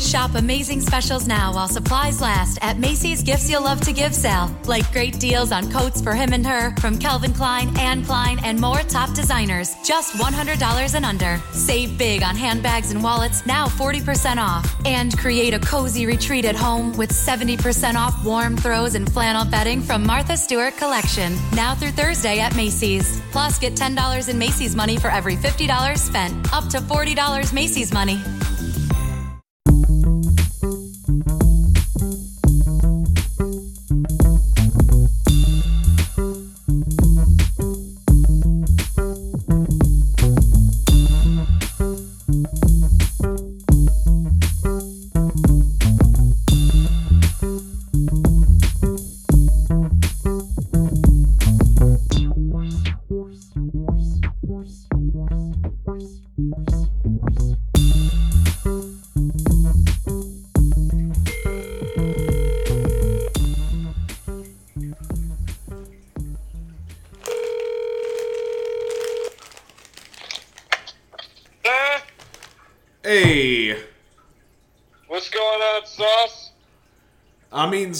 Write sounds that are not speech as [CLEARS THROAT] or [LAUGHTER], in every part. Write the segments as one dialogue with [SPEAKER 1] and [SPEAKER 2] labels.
[SPEAKER 1] Shop amazing specials now while supplies last at Macy's Gifts You'll Love to Give sale. Like great deals on coats for him and her from Calvin Klein, Anne Klein, and more top designers. Just $100 and under. Save big on handbags and wallets, now 40% off. And create a cozy retreat at home with 70% off warm throws and flannel bedding from Martha Stewart Collection. Now through Thursday at Macy's. Plus, get $10 in Macy's money for every $50 spent. Up to $40 Macy's money.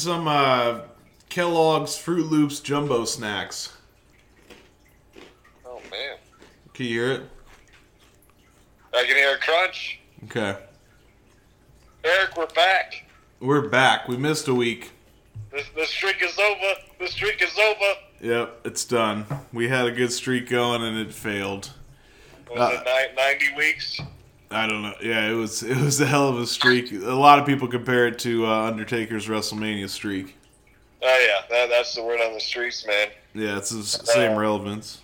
[SPEAKER 2] Some uh, Kellogg's Froot Loops jumbo snacks.
[SPEAKER 3] Oh, man.
[SPEAKER 2] Can you hear it?
[SPEAKER 3] I can hear a crunch.
[SPEAKER 2] Okay.
[SPEAKER 3] Eric, we're back.
[SPEAKER 2] We're back. We missed a week.
[SPEAKER 3] The, the streak is over. The streak is over.
[SPEAKER 2] Yep, it's done. We had a good streak going and it failed.
[SPEAKER 3] Was
[SPEAKER 2] Uh,
[SPEAKER 3] it 90 weeks?
[SPEAKER 2] I don't know. Yeah, it was it was a hell of a streak. A lot of people compare it to uh, Undertaker's WrestleMania streak.
[SPEAKER 3] Oh, yeah. That, that's the word on the streets, man.
[SPEAKER 2] Yeah, it's the s- same relevance.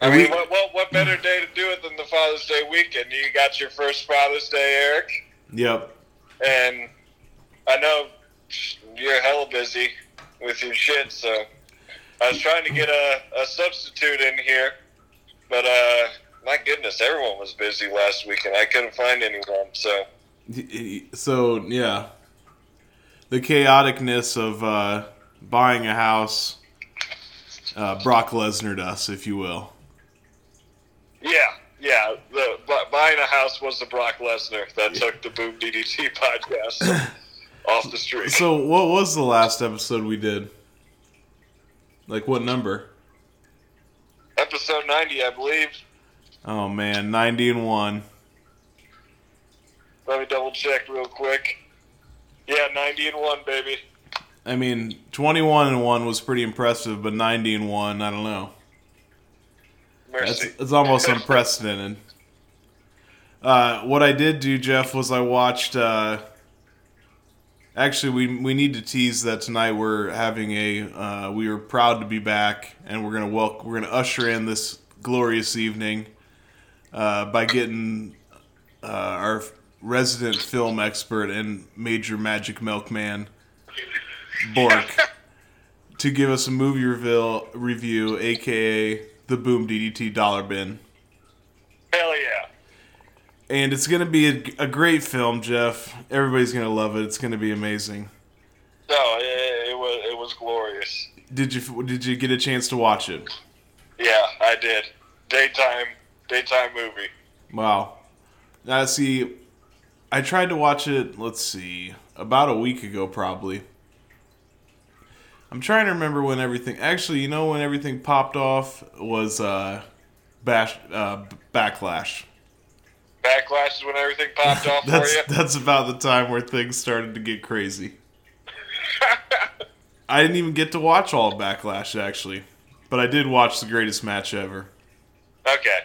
[SPEAKER 3] I mean,
[SPEAKER 2] we-
[SPEAKER 3] what, what, what better [CLEARS THROAT] day to do it than the Father's Day weekend? You got your first Father's Day, Eric.
[SPEAKER 2] Yep.
[SPEAKER 3] And I know you're hella busy with your shit, so I was trying to get a, a substitute in here, but uh, my goodness, everyone was busy last week, and I couldn't find anyone. So
[SPEAKER 2] So yeah, the chaoticness of uh, buying a house, uh, Brock Lesnar us, if you will.
[SPEAKER 3] yeah, yeah, the bu- buying a house was the Brock Lesnar that took the Boom DDT [LAUGHS] podcast [CLEARS THROAT] off the street.
[SPEAKER 2] So what was the last episode we did? Like what number?
[SPEAKER 3] Episode ninety, I believe.
[SPEAKER 2] Oh man, ninety and one.
[SPEAKER 3] Let me double check real quick. Yeah, ninety and one, baby.
[SPEAKER 2] I mean, twenty-one and one was pretty impressive, but ninety and one, I don't know. That's
[SPEAKER 3] Mercy.
[SPEAKER 2] it's almost unprecedented. [LAUGHS] Uh, what I did do, Jeff, was I watched. Uh, actually, we we need to tease that tonight we're having a. Uh, we are proud to be back, and we're gonna welcome. We're gonna usher in this glorious evening uh, by getting uh, our resident film expert and major magic milkman, Bork, [LAUGHS] to give us a movie reveal review, aka the Boom DDT Dollar Bin.
[SPEAKER 3] Hell yeah.
[SPEAKER 2] And it's gonna be a, a great film, Jeff. Everybody's gonna love it. It's gonna be amazing.
[SPEAKER 3] No, it, it was it was glorious.
[SPEAKER 2] Did you did you get a chance to watch it?
[SPEAKER 3] Yeah, I did. Daytime daytime movie.
[SPEAKER 2] Wow. Now see, I tried to watch it. Let's see, about a week ago, probably. I'm trying to remember when everything. Actually, you know when everything popped off was uh, bash uh, backlash.
[SPEAKER 3] Backlash is when everything popped [LAUGHS] off for
[SPEAKER 2] That's
[SPEAKER 3] you.
[SPEAKER 2] that's about the time where things started to get crazy. [LAUGHS] I didn't even get to watch all of Backlash actually, but I did watch the greatest match ever.
[SPEAKER 3] Okay.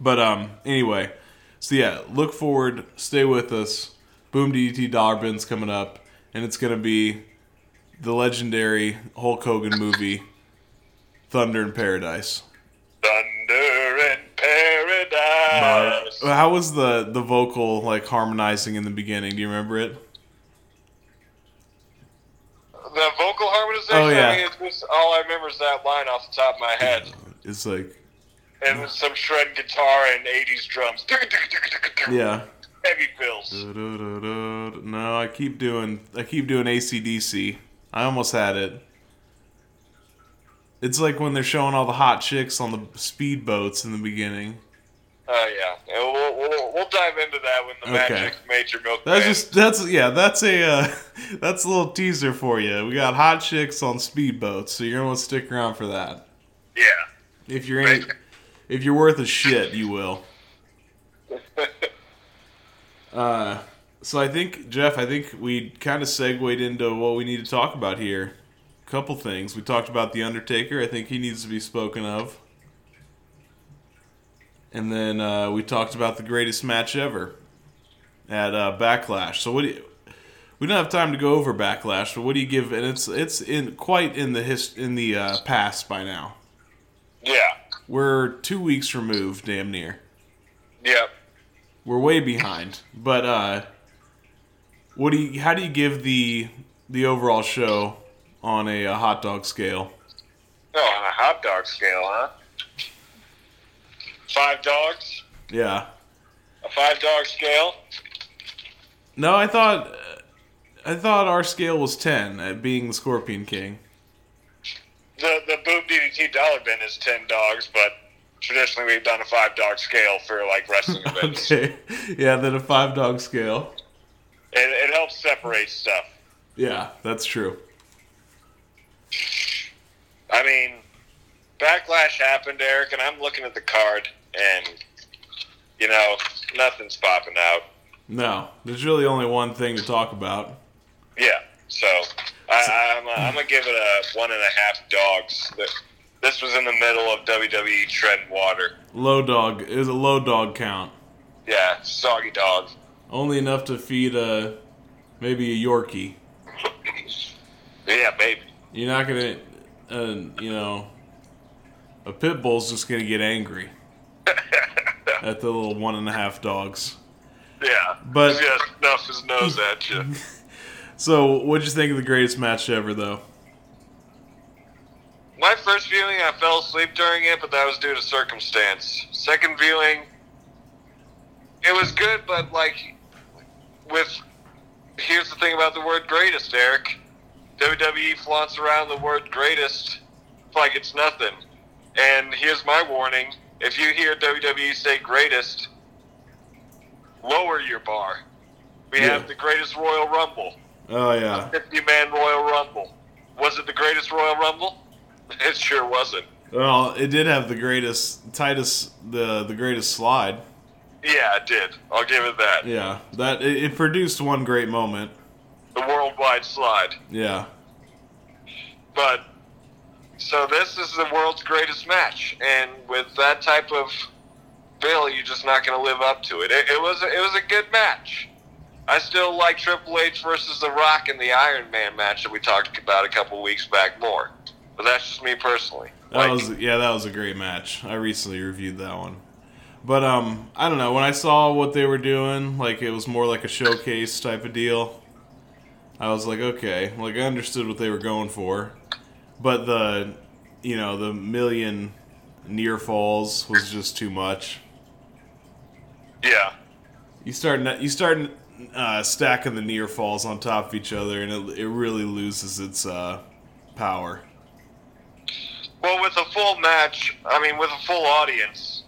[SPEAKER 2] But um, anyway, so yeah, look forward, stay with us. Boom DDT Dollar Bin's coming up, and it's gonna be the legendary Hulk Hogan movie, Thunder in Paradise.
[SPEAKER 3] Thunder in paradise.
[SPEAKER 2] how was the the vocal like harmonizing in the beginning? Do you remember it?
[SPEAKER 3] The vocal harmonization.
[SPEAKER 2] Oh, yeah.
[SPEAKER 3] I mean, just, all I remember is that line off the top of my head,
[SPEAKER 2] It's like
[SPEAKER 3] and some shred guitar and '80s drums.
[SPEAKER 2] yeah.
[SPEAKER 3] Heavy fills.
[SPEAKER 2] No, I keep doing I keep doing ACDC. I almost had it. It's like when they're showing all the hot chicks on the speedboats in the beginning.
[SPEAKER 3] Oh yeah, we'll, we'll, we'll dive into that when the
[SPEAKER 2] Okay.
[SPEAKER 3] Magic Major Milk.
[SPEAKER 2] That's
[SPEAKER 3] Band-
[SPEAKER 2] just that's yeah, that's a uh, [LAUGHS] that's a little teaser for you. We got hot chicks on speedboats, so you're gonna want to stick around for that.
[SPEAKER 3] yeah.
[SPEAKER 2] If you're any, if you're worth a shit, you will. [LAUGHS] Uh, so I think Jeff, I think we kind of segued into what we need to talk about here. A couple things. We talked about the Undertaker. I think he needs to be spoken of. And then uh, we talked about the greatest match ever at uh, Backlash. So what do you? We don't have time to go over Backlash, but what do you give? And it's it's in quite in the hist- in the uh, past by now.
[SPEAKER 3] Yeah.
[SPEAKER 2] We're two weeks removed, damn near.
[SPEAKER 3] Yep.
[SPEAKER 2] We're way behind. But uh what do you how do you give the the overall show on a, uh hot dog scale?
[SPEAKER 3] Oh, on a hot dog scale, huh? Five dogs.
[SPEAKER 2] Yeah.
[SPEAKER 3] A five dog scale.
[SPEAKER 2] No, I thought I thought our scale was 10 at being the Scorpion King.
[SPEAKER 3] The the boom DDT dollar bin is ten dogs, but traditionally we've done a five dog scale for like wrestling [LAUGHS] events.
[SPEAKER 2] Okay. Yeah, then a 5 dog scale.
[SPEAKER 3] It, it helps separate stuff.
[SPEAKER 2] Yeah, that's true.
[SPEAKER 3] I mean, backlash happened, Eric, and I'm looking at the card, and you know nothing's popping out.
[SPEAKER 2] No, there's really only one thing to talk about.
[SPEAKER 3] Yeah, so I, I'm, I'm gonna give it a one and a half dogs. This was in the middle of WWE treading water.
[SPEAKER 2] Low dog is a low dog count.
[SPEAKER 3] Yeah, soggy dog.
[SPEAKER 2] Only enough to feed a maybe a Yorkie.
[SPEAKER 3] Yeah, maybe.
[SPEAKER 2] You're not gonna, uh, you know, a pit bull's just gonna get angry [LAUGHS] at the little one and a half dogs.
[SPEAKER 3] Yeah,
[SPEAKER 2] But-
[SPEAKER 3] he's gonna snuff his nose at you. [LAUGHS]
[SPEAKER 2] So, what'd you think of the greatest match ever, though?
[SPEAKER 3] My first viewing, I fell asleep during it, but that was due to circumstance. Second viewing, it was good, but like, with here's the thing about the word greatest, Eric. WWE flaunts around the word greatest like it's nothing. And here's my warning: if you hear WWE say greatest, lower your bar. We
[SPEAKER 2] Yeah.
[SPEAKER 3] have the greatest Royal Rumble.
[SPEAKER 2] Oh yeah,
[SPEAKER 3] 50 man Royal Rumble. Was it the greatest Royal Rumble? [LAUGHS] It sure wasn't.
[SPEAKER 2] well, it did have the greatest Titus the the greatest slide.
[SPEAKER 3] Yeah, it did. I'll give it that.
[SPEAKER 2] Yeah, that it, it produced one great moment.
[SPEAKER 3] The worldwide slide.
[SPEAKER 2] Yeah,
[SPEAKER 3] But, so this is the world's greatest match. And with that type of bill, you're just not going to live up to it. it. It was, it was a good match. I still like Triple H versus The Rock in the Iron Man match that we talked about a couple weeks back more. But that's just me personally.
[SPEAKER 2] that
[SPEAKER 3] Like,
[SPEAKER 2] was yeah, that was a great match. I recently reviewed that one. But um, I don't know. When I saw what they were doing, like it was more like a showcase type of deal. I was like, okay, like I understood what they were going for, but the, you know, the million near falls was just too much.
[SPEAKER 3] yeah.
[SPEAKER 2] You start you start uh, stacking the near falls on top of each other, and it, it really loses its uh, power.
[SPEAKER 3] Well, with a full match, I mean, with a full audience,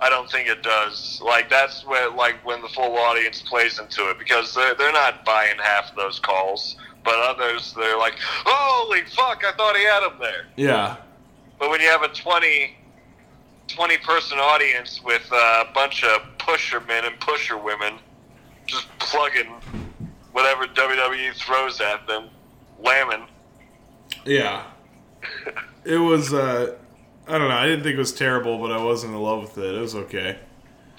[SPEAKER 3] I don't think it does. Like that's where, like, when the full audience plays into it because they're they're not buying half those calls, but others they're like, "Holy fuck! I thought he had him there."
[SPEAKER 2] Yeah,
[SPEAKER 3] But when you have a 20, 20 person audience with a bunch of pusher men and pusher women plugging whatever WWE throws at them, lambing.
[SPEAKER 2] Yeah. It was uh I don't know, I didn't think it was terrible, but I wasn't in love with it. It was okay.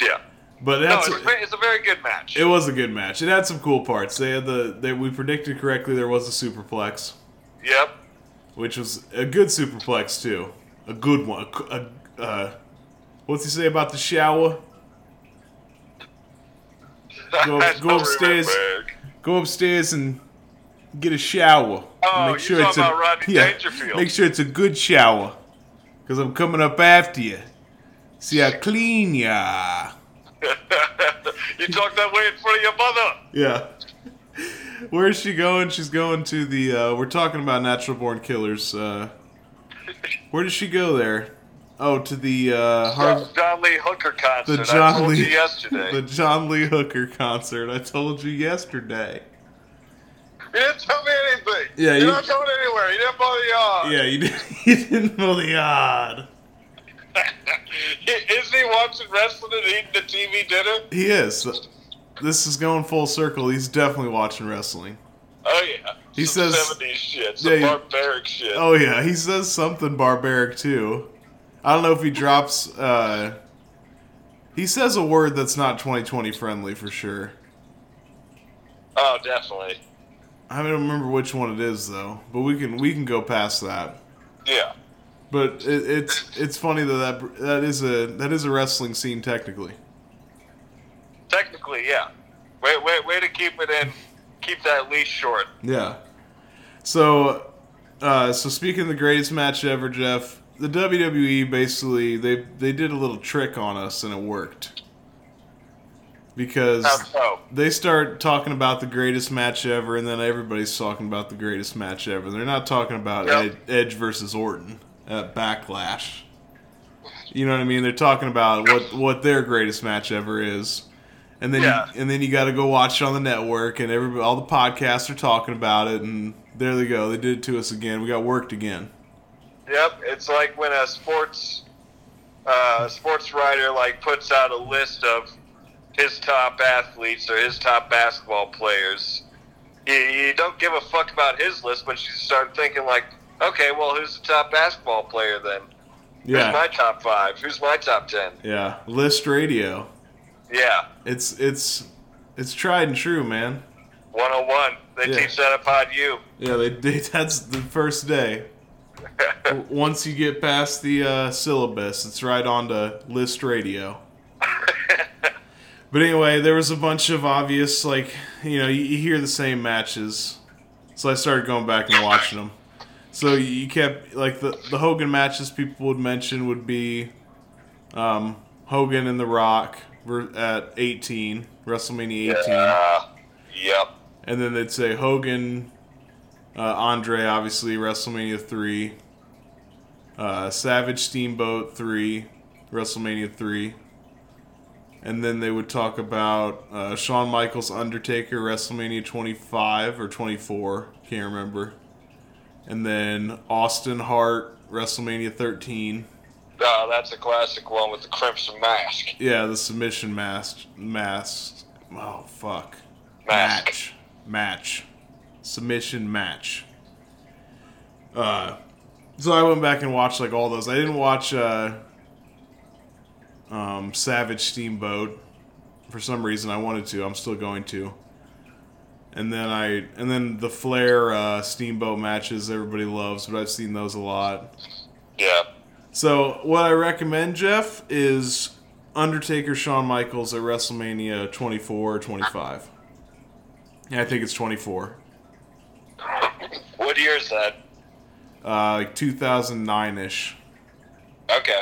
[SPEAKER 3] Yeah.
[SPEAKER 2] But
[SPEAKER 3] No,
[SPEAKER 2] that's
[SPEAKER 3] it's, a it's a very good match.
[SPEAKER 2] it was a good match. It had some cool parts. They had the they, we predicted correctly there was a superplex,
[SPEAKER 3] Yep.
[SPEAKER 2] which was a good superplex too. A good one. A, a- uh, what's he say about the shower? Go, [LAUGHS] go upstairs. Go upstairs and get a shower.
[SPEAKER 3] Oh,
[SPEAKER 2] make sure it's
[SPEAKER 3] talking
[SPEAKER 2] a
[SPEAKER 3] about Rodney
[SPEAKER 2] yeah,
[SPEAKER 3] Dangerfield.
[SPEAKER 2] Make sure it's a good shower, cause I'm coming up after you. See how clean ya. [LAUGHS]
[SPEAKER 3] you talk that way in front of your mother.
[SPEAKER 2] Yeah. Where's she going? She's going to the. Uh, we're talking about natural born killers. Uh, where did she go there? Oh, to the uh, Har-
[SPEAKER 3] John Lee Hooker concert.
[SPEAKER 2] the
[SPEAKER 3] I told
[SPEAKER 2] Lee
[SPEAKER 3] you yesterday. [LAUGHS]
[SPEAKER 2] the John Lee Hooker concert. I told you yesterday.
[SPEAKER 3] You didn't tell me anything.
[SPEAKER 2] Yeah,
[SPEAKER 3] You're
[SPEAKER 2] you-
[SPEAKER 3] not going anywhere. You didn't mow the yard.
[SPEAKER 2] Yeah, you did. [LAUGHS] You didn't know the odd. [LAUGHS]
[SPEAKER 3] Isn't he watching wrestling and eating the TV dinner?
[SPEAKER 2] He is. This is going full circle. He's definitely watching wrestling.
[SPEAKER 3] Oh yeah.
[SPEAKER 2] He
[SPEAKER 3] some
[SPEAKER 2] says-
[SPEAKER 3] 70s shit, some
[SPEAKER 2] Yeah,
[SPEAKER 3] barbaric shit.
[SPEAKER 2] Oh yeah, he says something barbaric too. I don't know if he drops. uh He says a word that's not 2020 friendly for sure.
[SPEAKER 3] Oh, definitely.
[SPEAKER 2] I don't remember which one it is though, but we can we can go past that.
[SPEAKER 3] Yeah.
[SPEAKER 2] But it, it's it's funny that, that that is a that is a wrestling scene technically.
[SPEAKER 3] Technically, yeah. Way, way, way to keep it in. Keep that leash short.
[SPEAKER 2] Yeah. So, uh, so speaking of the greatest match ever, Jeff, the WWE basically they they did a little trick on us and it worked because
[SPEAKER 3] so?
[SPEAKER 2] they start talking about the greatest match ever, and then everybody's talking about the greatest match ever. They're not talking about
[SPEAKER 3] Yep.
[SPEAKER 2] Ed, Edge versus Orton at Backlash. You know what I mean? They're talking about what what their greatest match ever is, and then
[SPEAKER 3] Yeah.
[SPEAKER 2] you, and then you got to go watch it on the network, and everybody, all the podcasts are talking about it, and there they go. They did it to us again. We got worked again.
[SPEAKER 3] Yep. It's like when a sports uh, sports writer like puts out a list of his top athletes or his top basketball players. You, you don't give a fuck about his list, but you start thinking like, okay, well, who's the top basketball player then?
[SPEAKER 2] Yeah,
[SPEAKER 3] Who's my top five? Who's my top ten?
[SPEAKER 2] yeah. List radio.
[SPEAKER 3] Yeah.
[SPEAKER 2] It's it's it's tried and true, man.
[SPEAKER 3] 101. They
[SPEAKER 2] Yeah.
[SPEAKER 3] teach that at Pod U.
[SPEAKER 2] Yeah, they, they [LAUGHS] that's the first day. [LAUGHS] Once you get past the uh, syllabus, it's right on to list radio. [LAUGHS] But anyway, there was a bunch of obvious, like, you know, you, you hear the same matches. So I started going back and watching them. So you kept, like, the, the Hogan matches people would mention would be um, Hogan and The Rock at 18, WrestleMania 18.
[SPEAKER 3] Uh, yep.
[SPEAKER 2] And then they'd say Hogan, uh, Andre, obviously, WrestleMania 3. Uh, Savage Steamboat 3, WrestleMania 3. And then they would talk about uh, Shawn Michaels, Undertaker, WrestleMania 25 or 24. Can't remember. And then Austin Hart, WrestleMania 13.
[SPEAKER 3] Oh, that's a classic one with the Crimson Mask.
[SPEAKER 2] Yeah, the submission mask. Mask. Oh, fuck.
[SPEAKER 3] Mask.
[SPEAKER 2] match match submission match. Uh so i went back and watched like all those. I didn't watch uh um savage steamboat for some reason. I wanted to. I'm still going to. And then i and then the flair uh steamboat matches everybody loves but i've seen those a lot.
[SPEAKER 3] Yeah.
[SPEAKER 2] so what i recommend jeff is undertaker shawn michaels at wrestlemania 24 or 25 yeah, I think it's 24.
[SPEAKER 3] What year is that?
[SPEAKER 2] Uh, like 2009-ish.
[SPEAKER 3] Okay.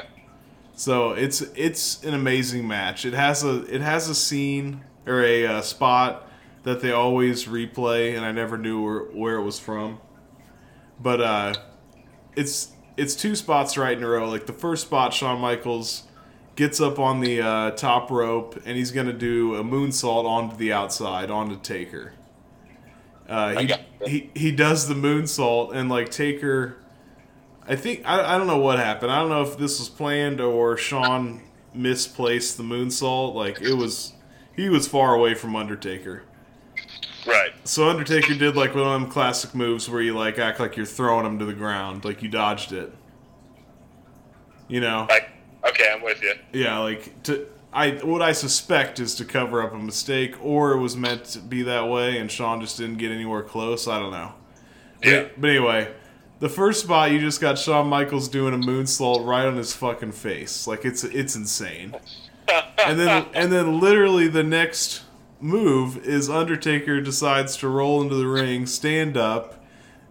[SPEAKER 2] So it's it's an amazing match. It has a it has a scene or a uh, spot that they always replay, and I never knew where, where it was from. But uh, it's it's two spots right in a row. Like the first spot, Shawn Michaels gets up on the uh, top rope, and he's gonna do a moonsault onto the outside onto Taker. Uh, he, he he does the moonsault, and like Taker. I think I, I don't know what happened. I don't know if this was planned or Shawn misplaced the moonsault. Like it was, he was far away from Undertaker.
[SPEAKER 3] Right.
[SPEAKER 2] So Undertaker did like one of them classic moves where you like act like you're throwing him to the ground, like you dodged it. You know?
[SPEAKER 3] Like, okay, I'm with you.
[SPEAKER 2] Yeah, like to I what I suspect is to cover up a mistake, or it was meant to be that way, and Shawn just didn't get anywhere close. I don't know.
[SPEAKER 3] Yeah.
[SPEAKER 2] But, but anyway, the first spot you just got Shawn Michaels doing a moonsault right on his fucking face. Like it's it's insane. and then and then literally the next move is Undertaker decides to roll into the ring, stand up,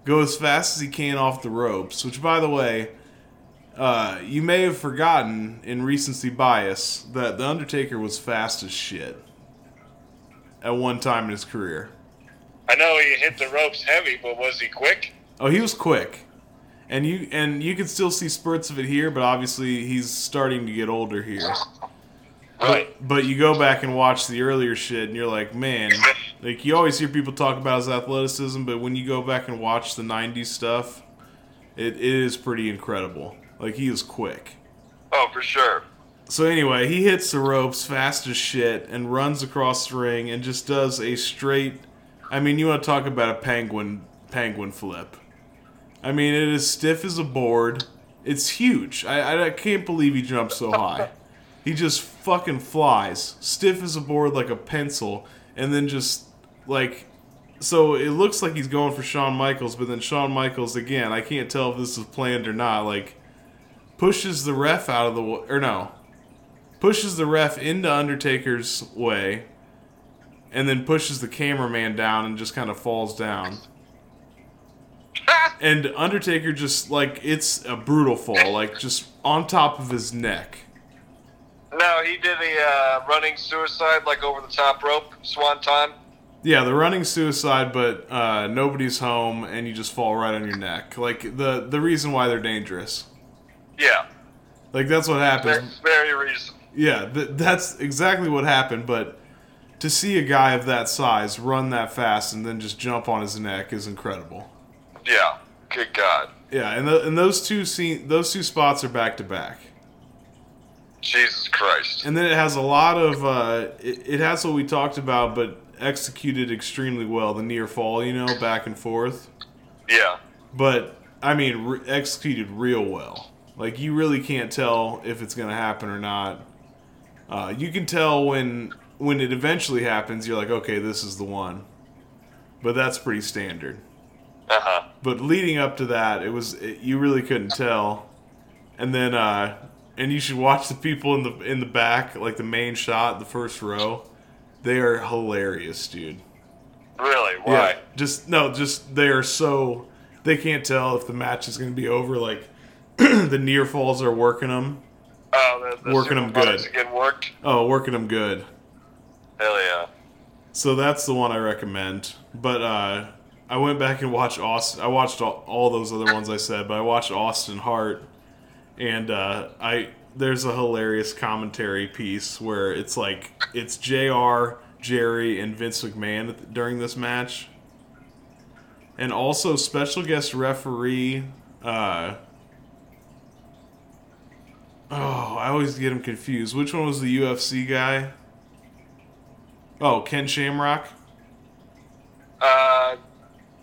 [SPEAKER 2] go as fast as he can off the ropes. Which, by the way, uh, you may have forgotten in recency bias that the Undertaker was fast as shit at one time in his career.
[SPEAKER 3] I know he hit the ropes heavy, but was he quick?
[SPEAKER 2] Oh, he was quick. And you and you can still see spurts of it here, but obviously he's starting to get older here.
[SPEAKER 3] Right.
[SPEAKER 2] But you go back and watch the earlier shit, and you're like, man, like you always hear people talk about his athleticism, but when you go back and watch the '90s stuff, it, it is pretty incredible. Like he is quick.
[SPEAKER 3] Oh, for sure.
[SPEAKER 2] So anyway, he hits the ropes fast as shit and runs across the ring and just does a straight. I mean, you want to talk about a penguin penguin flip? I mean, it is stiff as a board. It's huge. I, I, can't believe he jumped so high. He just fucking flies, stiff as a board like a pencil, and then just like. So it looks like he's going for Shawn Michaels, but then Shawn Michaels again. I can't tell if this is planned or not. Like pushes the ref out of the wa- or no, pushes the ref into Undertaker's way, and then pushes the cameraman down and just kind of falls down. [LAUGHS] And Undertaker just like it's a brutal fall, like just on top of his neck.
[SPEAKER 3] No, he did a uh, running suicide, like over the top rope, swan time.
[SPEAKER 2] Yeah, the running suicide, but uh, nobody's home, and you just fall right on your neck. Like the the reason why they're dangerous.
[SPEAKER 3] Yeah,
[SPEAKER 2] Like that's what
[SPEAKER 3] happened. very reason.
[SPEAKER 2] Yeah, th- that's exactly what happened. But to see a guy of that size run that fast and then just jump on his neck is incredible.
[SPEAKER 3] Yeah, good God,
[SPEAKER 2] Yeah, and the, and those two scene, those two spots are back to back.
[SPEAKER 3] Jesus Christ.
[SPEAKER 2] And then it has a lot of uh, it, it has what we talked about, but executed extremely well. The near fall, you know, back and forth.
[SPEAKER 3] Yeah,
[SPEAKER 2] But I mean, re- executed real well. Like you really can't tell if it's gonna happen or not. Uh, you can tell when when it eventually happens. You're like, okay, this is the one. But that's pretty standard.
[SPEAKER 3] uh huh.
[SPEAKER 2] But leading up to that, it was it, you really couldn't tell. And then uh, and you should watch the people in the in the back, like the main shot, the first row. They are hilarious, dude.
[SPEAKER 3] Really? Why?
[SPEAKER 2] Yeah, Just no, just they are so they can't tell if the match is going to be over. Like [CLEARS THROAT] the near falls are working them.
[SPEAKER 3] Oh, the, the
[SPEAKER 2] Working 'em
[SPEAKER 3] supermodels
[SPEAKER 2] good.
[SPEAKER 3] Again, worked.
[SPEAKER 2] Oh, working them good.
[SPEAKER 3] Hell yeah.
[SPEAKER 2] So that's the one I recommend. But uh, I went back and watched Austin. I watched all, all those other ones I said, but I watched Austin Hart, and uh, I there's a hilarious commentary piece where it's like it's Jr. Jerry and Vince McMahon during this match, and also special guest referee. Uh, oh, I always get him confused. Which one was the UFC guy? Oh, Ken Shamrock.
[SPEAKER 3] Uh,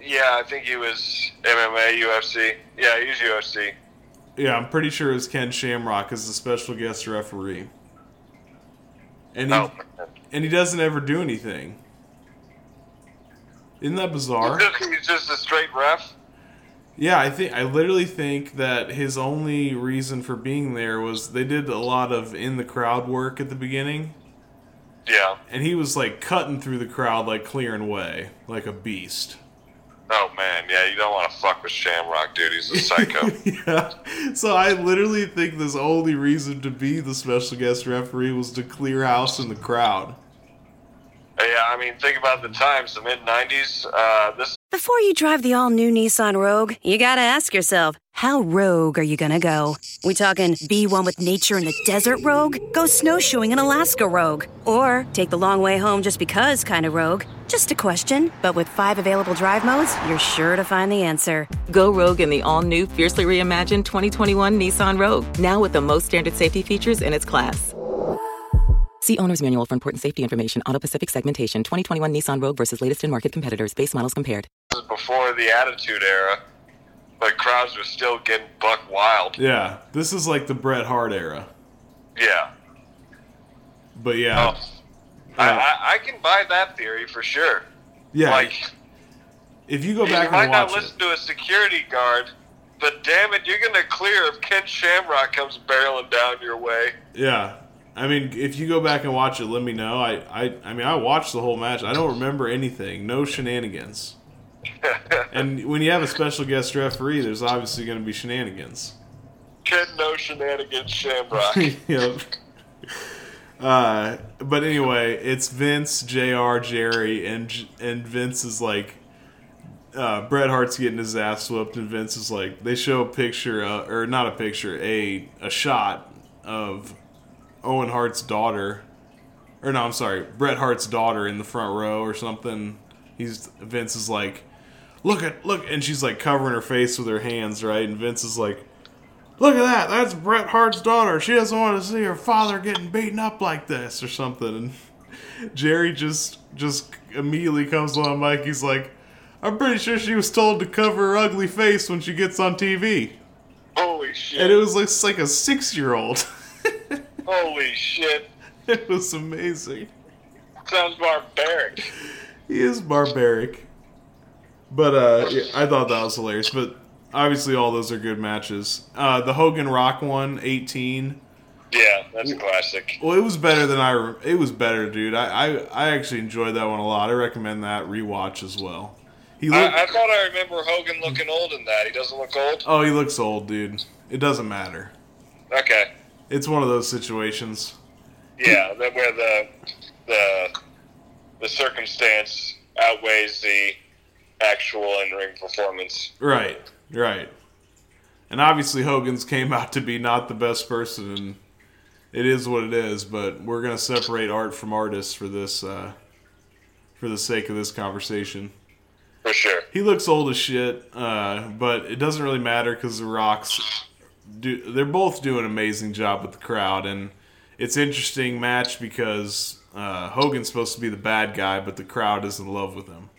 [SPEAKER 3] yeah, I think he was MMA, UFC. Yeah, he was UFC.
[SPEAKER 2] Yeah, I'm pretty sure it was Ken Shamrock as the special guest referee. And he
[SPEAKER 3] Oh,
[SPEAKER 2] and he doesn't ever do anything. Isn't that bizarre? [LAUGHS]
[SPEAKER 3] he's just a straight ref.
[SPEAKER 2] Yeah, I think I literally think that his only reason for being there was they did a lot of in the crowd work at the beginning,
[SPEAKER 3] Yeah.
[SPEAKER 2] and he was like cutting through the crowd like clearing way, like a beast.
[SPEAKER 3] Oh man, yeah, you don't want to fuck with Shamrock, dude. He's a psycho. [LAUGHS]
[SPEAKER 2] yeah. So I literally think this only reason to be the special guest referee was to clear house in the crowd.
[SPEAKER 3] Yeah, I mean, think about the times, the mid '90s. Uh, this
[SPEAKER 4] Before you drive the all new Nissan Rogue, you gotta ask yourself, how rogue are you gonna go? We talking be one with nature in the desert rogue? Go snowshoeing in Alaska Rogue? Or take the long way home just because kind of rogue? Just a question, but with five available drive modes, you're sure to find the answer.
[SPEAKER 5] Go rogue in the all-new, fiercely reimagined 2021 Nissan Rogue, now with the most standard safety features in its class. See owner's manual for important safety information. Auto Pacific segmentation. 2021 Nissan Rogue versus latest in market competitors. Base models compared.
[SPEAKER 3] is before the Attitude Era, but crowds were still getting buck wild.
[SPEAKER 2] Yeah, this is like the Bret Hart era.
[SPEAKER 3] Yeah.
[SPEAKER 2] But yeah,
[SPEAKER 3] Oh, I, I, I can buy that theory for sure.
[SPEAKER 2] yeah.
[SPEAKER 3] Like,
[SPEAKER 2] if you go back
[SPEAKER 3] you
[SPEAKER 2] back
[SPEAKER 3] might
[SPEAKER 2] and
[SPEAKER 3] not listen
[SPEAKER 2] it,
[SPEAKER 3] to a security guard, but damn it, you're gonna clear if Ken Shamrock comes barreling down your way.
[SPEAKER 2] yeah, I mean, if you go back and watch it, let me know. I, I, I mean, I watched the whole match. I don't remember anything. No shenanigans. [LAUGHS] and when you have a special guest referee, there's obviously going to be shenanigans.
[SPEAKER 3] Kid no shenanigans Shamrock. [LAUGHS]
[SPEAKER 2] yep. Uh, but anyway, it's Vince, Jr., Jerry, and and Vince is like, uh, Bret Hart's getting his ass whooped, and Vince is like, they show a picture, uh, or not a picture, a a shot of Owen Hart's daughter, or no, I'm sorry, Bret Hart's daughter in the front row or something. He's Vince is like, look at look, and she's like covering her face with her hands, right? And Vince is like, look at that, that's Bret Hart's daughter. She doesn't want to see her father getting beaten up like this or something. And [LAUGHS] Jerry just just immediately comes on mic. He's like, I'm pretty sure she was told to cover her ugly face when she gets on TV.
[SPEAKER 3] Holy shit.
[SPEAKER 2] And it was like, like a six year old. [LAUGHS]
[SPEAKER 3] Holy shit. [LAUGHS]
[SPEAKER 2] it was amazing.
[SPEAKER 3] Sounds barbaric.
[SPEAKER 2] He is barbaric. But uh, yeah, I thought that was hilarious. But obviously, all those are good matches. Uh, the Hogan Rock one, 18.
[SPEAKER 3] Yeah, that's a classic.
[SPEAKER 2] Well, it was better than I. Re- it was better, dude. I, I I actually enjoyed that one a lot. I recommend that rewatch as well. He looked.
[SPEAKER 3] I, I thought I remember Hogan looking old in that. He doesn't look old?
[SPEAKER 2] oh, he looks old, dude. It doesn't matter.
[SPEAKER 3] Okay.
[SPEAKER 2] It's one of those situations.
[SPEAKER 3] Yeah, that where the the the circumstance outweighs the actual in ring performance.
[SPEAKER 2] Right, right. And obviously Hogan's came out to be not the best person and it is what it is, but we're gonna separate art from artists for this uh for the sake of this conversation.
[SPEAKER 3] For sure.
[SPEAKER 2] He looks old as shit, uh, but it doesn't really matter because the Rocks do. They're both doing an amazing job with the crowd, and it's interesting match because uh, Hogan's supposed to be the bad guy, but the crowd is in love with him.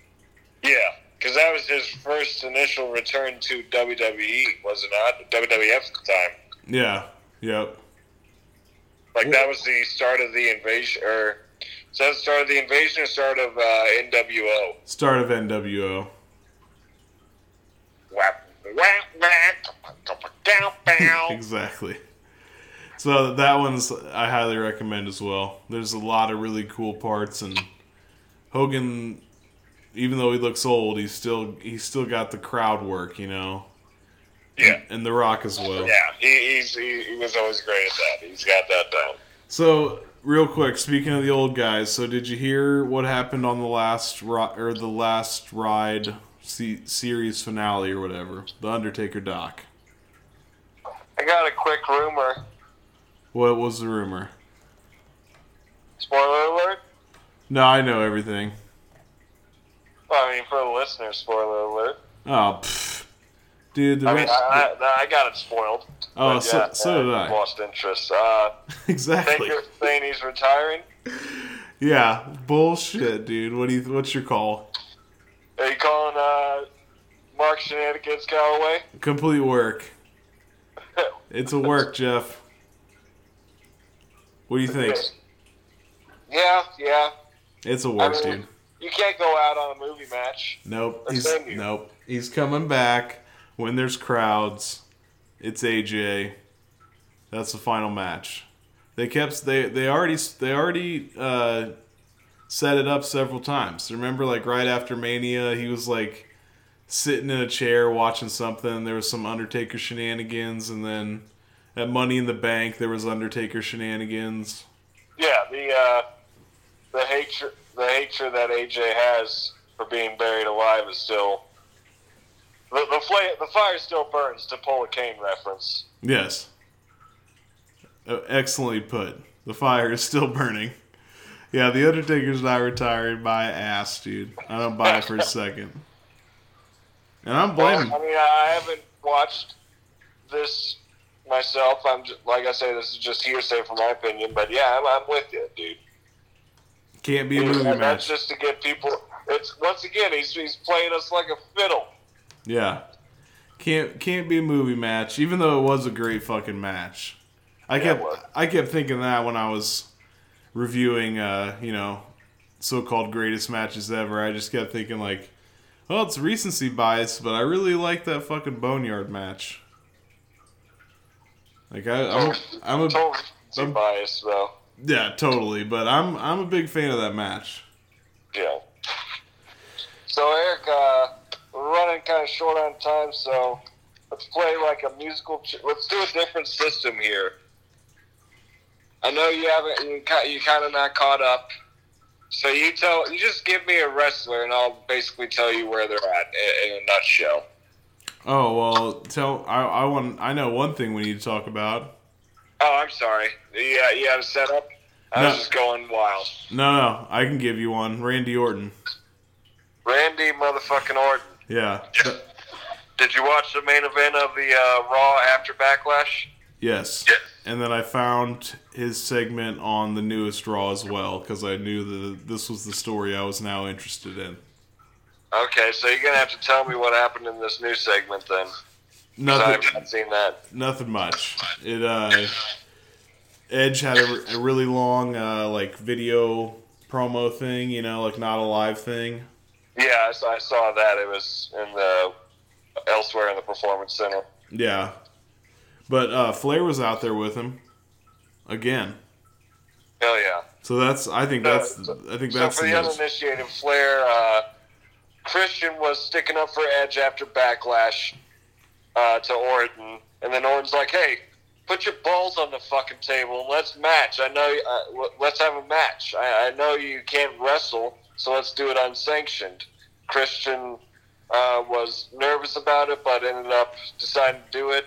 [SPEAKER 3] Yeah, because that was his first initial return to WWE, was it not? WWF at the time.
[SPEAKER 2] Yeah. Yep.
[SPEAKER 3] Like that was the start of the invasion, or is that the start of the invasion or start of uh, NWO?
[SPEAKER 2] Start of NWO.
[SPEAKER 3] Whap, whap, whap, down, down.
[SPEAKER 2] Exactly. So that one's I highly recommend as well. There's a lot of really cool parts, and Hogan, even though he looks old, he's still he's still got the crowd work, you know.
[SPEAKER 3] Yeah.
[SPEAKER 2] And The Rock as well.
[SPEAKER 3] Yeah, he, he's, he, he was always great at that. He's got that down.
[SPEAKER 2] So real quick, speaking of the old guys, so did you hear what happened on the last ri- or the last ride se- series finale or whatever? The Undertaker doc.
[SPEAKER 3] I got a quick rumor.
[SPEAKER 2] What was the rumor?
[SPEAKER 3] Spoiler alert.
[SPEAKER 2] No, I know everything.
[SPEAKER 3] Well, I mean, for the listeners, spoiler alert.
[SPEAKER 2] Oh, pfft. dude. The
[SPEAKER 3] I mean, I, I, I got it spoiled.
[SPEAKER 2] Oh, so-
[SPEAKER 3] yeah,
[SPEAKER 2] so did I.
[SPEAKER 3] Lost interest. Uh, [LAUGHS]
[SPEAKER 2] exactly.
[SPEAKER 3] think you're saying he's retiring? [LAUGHS]
[SPEAKER 2] Yeah, bullshit, dude. What do you? What's your call?
[SPEAKER 3] Are you calling uh, Mark Shenanigans Calaway?
[SPEAKER 2] Complete work. [LAUGHS] It's a work, Jeff. What do you think?
[SPEAKER 3] Yeah, yeah.
[SPEAKER 2] It's a work,
[SPEAKER 3] mean,
[SPEAKER 2] dude.
[SPEAKER 3] you can't go out on a movie match.
[SPEAKER 2] Nope. He's nope. He's coming back when there's crowds. It's AJ. That's the final match. They kept they they already they already uh, set it up several times. Remember, like right after Mania, he was like sitting in a chair watching something. There was some Undertaker shenanigans, and then at Money in the Bank, there was Undertaker shenanigans.
[SPEAKER 3] Yeah, the uh, the hatred the hatred that AJ has for being buried alive is still the the, the fire still burns. To pull a Kane reference.
[SPEAKER 2] Yes. Uh, excellently put. The fire is still burning. Yeah, the Undertaker's not retiring. My ass, dude. I don't buy it for a [LAUGHS] second. And I'm blaming.
[SPEAKER 3] I mean, I haven't watched this myself. I'm just, like I say, this is just hearsay from my opinion. But yeah, I'm, I'm with you, dude.
[SPEAKER 2] Can't be a movie
[SPEAKER 3] And that's just to get people. It's once again, he's he's playing us like a fiddle.
[SPEAKER 2] Yeah. Can't can't be a movie match, even though it was a great fucking match. I
[SPEAKER 3] Yeah,
[SPEAKER 2] kept. I kept thinking that when I was reviewing uh, you know, so called greatest matches ever. I just kept thinking like, well, it's recency bias, but I really like that fucking boneyard match. Like I, I'm, I'm a
[SPEAKER 3] Totally
[SPEAKER 2] I'm-
[SPEAKER 3] biased though.
[SPEAKER 2] Yeah, totally. But I'm I'm a big fan of that match.
[SPEAKER 3] Yeah. So Eric, uh, we're running kind of short on time, so let's play like a musical. Ch- let's do a different system here. I know you haven't. You, ki- kind of not caught up. So you tell. You just give me a wrestler, and I'll basically tell you where they're at in, in a nutshell.
[SPEAKER 2] Oh well, tell I I want I know one thing we need to talk about.
[SPEAKER 3] Oh, I'm sorry. Yeah, you had a setup. I
[SPEAKER 2] No.
[SPEAKER 3] was just going wild.
[SPEAKER 2] No, no, I can give you one. Randy Orton.
[SPEAKER 3] Randy motherfucking Orton.
[SPEAKER 2] Yeah.
[SPEAKER 3] Did you watch the main event of the uh, Raw after Backlash?
[SPEAKER 2] Yes.
[SPEAKER 3] Yes.
[SPEAKER 2] And then I found his segment on the newest Raw as well because I knew that this was the story I was now interested in.
[SPEAKER 3] Okay, so you're gonna have to tell me what happened in this new segment then.
[SPEAKER 2] Nothing.
[SPEAKER 3] have not seen that.
[SPEAKER 2] Nothing much. It uh, Edge had a, a really long uh, like video promo thing, you know, like not a live thing.
[SPEAKER 3] Yeah, I saw, I saw that. It was in the elsewhere in the performance center.
[SPEAKER 2] Yeah. But uh, Flair was out there with him again.
[SPEAKER 3] Hell yeah!
[SPEAKER 2] So that's I think that's I think that's
[SPEAKER 3] so for
[SPEAKER 2] the
[SPEAKER 3] the uninitiated, Flair uh, Christian was sticking up for Edge after Backlash uh, to Orton, and then Orton's like, "Hey, put your balls on the fucking table and let's match. I know. Uh, let's have a match. I, I know you can't wrestle, so let's do it unsanctioned." Christian uh, was nervous about it, but ended up deciding to do it.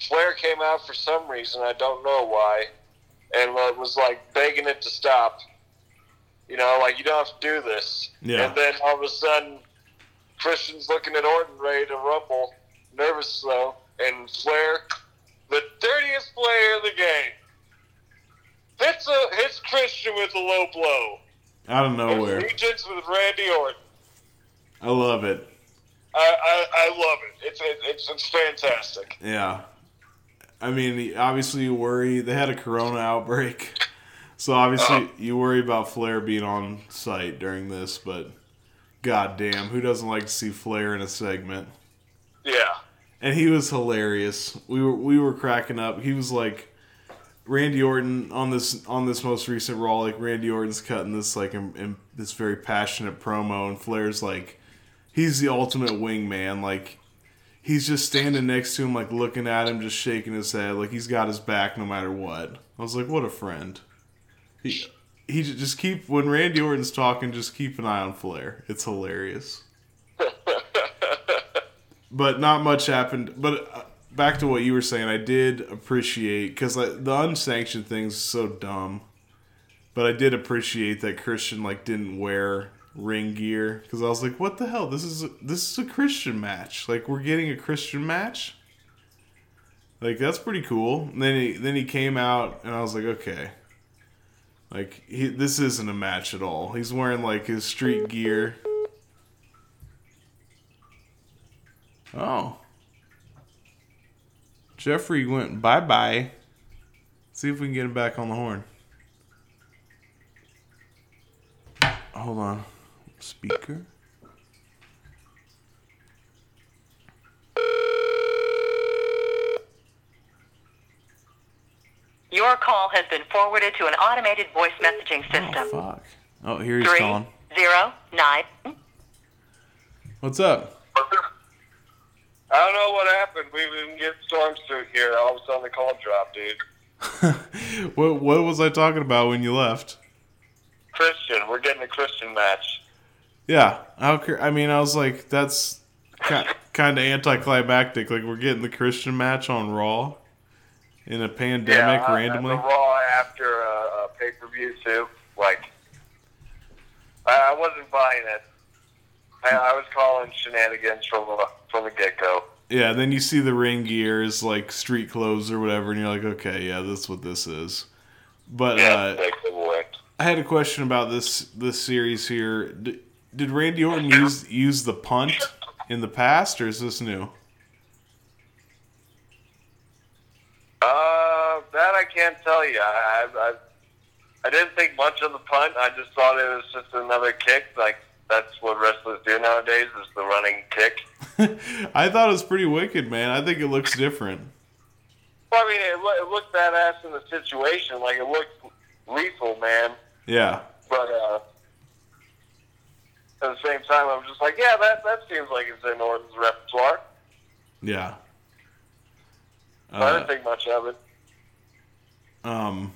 [SPEAKER 3] Flair came out for some reason, I don't know why, and uh, was like begging it to stop. You know, like you don't have to do this.
[SPEAKER 2] Yeah.
[SPEAKER 3] And then all of a sudden, Christian's looking at Orton ready to rumble, nervous though, and Flair, the dirtiest player in the game, hits a hits Christian with a low blow.
[SPEAKER 2] Out of nowhere.
[SPEAKER 3] Regents with Randy Orton.
[SPEAKER 2] I love it.
[SPEAKER 3] I, I, I love it. It's it, it's it's fantastic.
[SPEAKER 2] Yeah. I mean, obviously you worry. They had a corona outbreak. So obviously oh. you worry about Flair being on site during this, but goddamn, who doesn't like to see Flair in a segment?
[SPEAKER 3] Yeah.
[SPEAKER 2] And he was hilarious. We were we were cracking up. He was like Randy Orton on this on this most recent Raw. Like Randy Orton's cutting this like in, in this very passionate promo, and Flair's like he's the ultimate wingman. Like he's just standing next to him, like looking at him, just shaking his head, like he's got his back no matter what. I was like, what a friend. He he just keep when Randy Orton's talking, just keep an eye on Flair. It's hilarious. [LAUGHS] but not much happened. But uh, back to what you were saying, I did appreciate because like, the unsanctioned thing's so dumb. But I did appreciate that Christian like didn't wear ring gear because I was like, what the hell? This is a, this is a Christian match. Like we're getting a Christian match. Like that's pretty cool. And then he then he came out and I was like, okay. Like he, this isn't a match at all. He's wearing like his street gear. Oh. Jeffrey went bye bye. See if we can get him back on the horn. Hold on. Speaker.
[SPEAKER 6] Your call has been forwarded to an automated voice messaging system.
[SPEAKER 2] Oh
[SPEAKER 6] system.
[SPEAKER 2] fuck. Oh, here he's
[SPEAKER 6] Three
[SPEAKER 2] calling.
[SPEAKER 6] zero nine.
[SPEAKER 2] What's up?
[SPEAKER 3] I don't know what happened. We didn't get storm suit here. All of a sudden the call dropped, dude. [LAUGHS]
[SPEAKER 2] what what was I talking about when you left?
[SPEAKER 3] Christian, we're getting a Christian match.
[SPEAKER 2] Yeah, how? I mean, I was like, that's kind of anticlimactic. Like we're getting the Christian match on Raw in a pandemic
[SPEAKER 3] uh,
[SPEAKER 2] randomly.
[SPEAKER 3] The Raw after a, a pay per view too. Like, I, I wasn't buying it. I, I was calling shenanigans from the from the get go.
[SPEAKER 2] Yeah, then you see the ring gear is like street clothes or whatever, and you're like, okay, yeah, that's what this is. But
[SPEAKER 3] Yeah,
[SPEAKER 2] uh,
[SPEAKER 3] take the away.
[SPEAKER 2] I had a question about this this series here. Did Randy Orton use use the punt in the past, or is this new?
[SPEAKER 3] Uh, that I can't tell you. I, I, I, didn't think much of the punt. I just thought it was just another kick. Like that's what wrestlers do nowadays is the running kick. [LAUGHS]
[SPEAKER 2] I thought it was pretty wicked, man. I think it looks different.
[SPEAKER 3] Well, I mean, it, it looked badass in the situation. Like it looked lethal, man.
[SPEAKER 2] Yeah.
[SPEAKER 3] But uh, at the same time, I'm just like, yeah, that that seems like it's in Orton's repertoire.
[SPEAKER 2] Yeah.
[SPEAKER 3] But I
[SPEAKER 2] Uh,
[SPEAKER 3] didn't think much of it.
[SPEAKER 2] Um,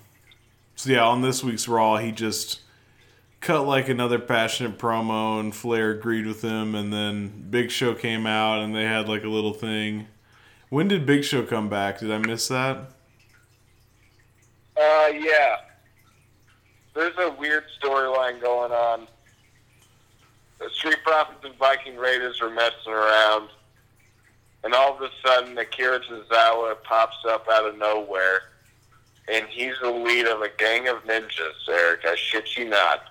[SPEAKER 2] so yeah, on this week's Raw, he just cut like another passionate promo, and Flair agreed with him, and then Big Show came out, and they had like a little thing. When did Big Show come back? Did I miss that?
[SPEAKER 3] Uh, yeah. There's a weird storyline going on. The Street Profits and Viking Raiders were messing around, and all of a sudden, Akira Tozawa pops up out of nowhere, and he's the lead of a gang of ninjas, Eric. I shit you not.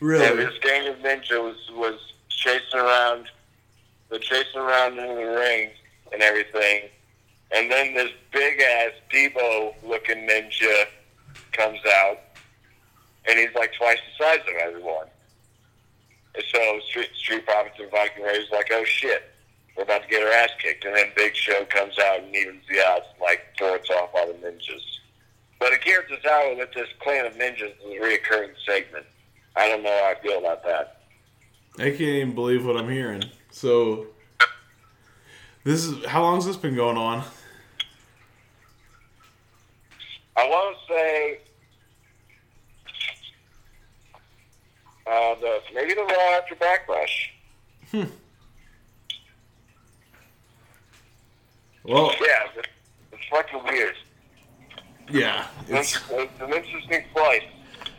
[SPEAKER 3] Really? And this gang of ninjas was, was chasing around, they're chasing around in the ring and everything. And then this big ass Debo looking ninja comes out, and he's like twice the size of everyone. And so Street, Street Profits and Viking Raiders like, oh shit, we're about to get our ass kicked. And then Big Show comes out and evens the odds, and, like throws off all the ninjas. But Akira Tozawa with this clan of ninjas is a reoccurring segment. I don't know how I feel about that.
[SPEAKER 2] I can't even believe what I'm hearing. So this is how long has this been going on?
[SPEAKER 3] I want to say uh, the maybe the Raw after Backlash. Hmm.
[SPEAKER 2] Well,
[SPEAKER 3] Yeah, it's, it's fucking weird.
[SPEAKER 2] yeah.
[SPEAKER 3] It's,
[SPEAKER 2] It's,
[SPEAKER 3] an interesting slice.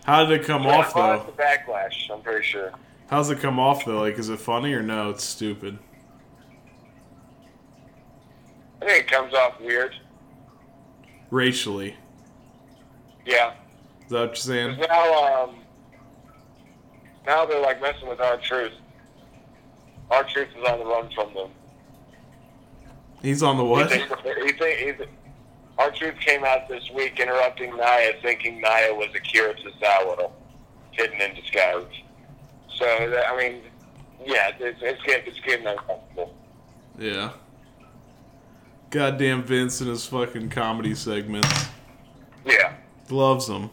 [SPEAKER 2] how did it come off
[SPEAKER 3] Raw
[SPEAKER 2] though?
[SPEAKER 3] The Backlash, I'm pretty sure.
[SPEAKER 2] How's it come off though? Like, is it funny or no? It's stupid.
[SPEAKER 3] I think it comes off weird.
[SPEAKER 2] Racially,
[SPEAKER 3] Yeah.
[SPEAKER 2] is that what you're saying?
[SPEAKER 3] now, um, now they're like messing with R-Truth. Our truth is on the run from them.
[SPEAKER 2] He's on the what?
[SPEAKER 3] think, you think, you think, R-Truth came out this week interrupting Nia, thinking Nia was a cure Akira Tozawa, hidden in disguise. So, I mean, yeah, it's, it's, getting, it's getting uncomfortable.
[SPEAKER 2] Yeah. Goddamn Vince and his fucking comedy segments.
[SPEAKER 3] Yeah.
[SPEAKER 2] Loves them.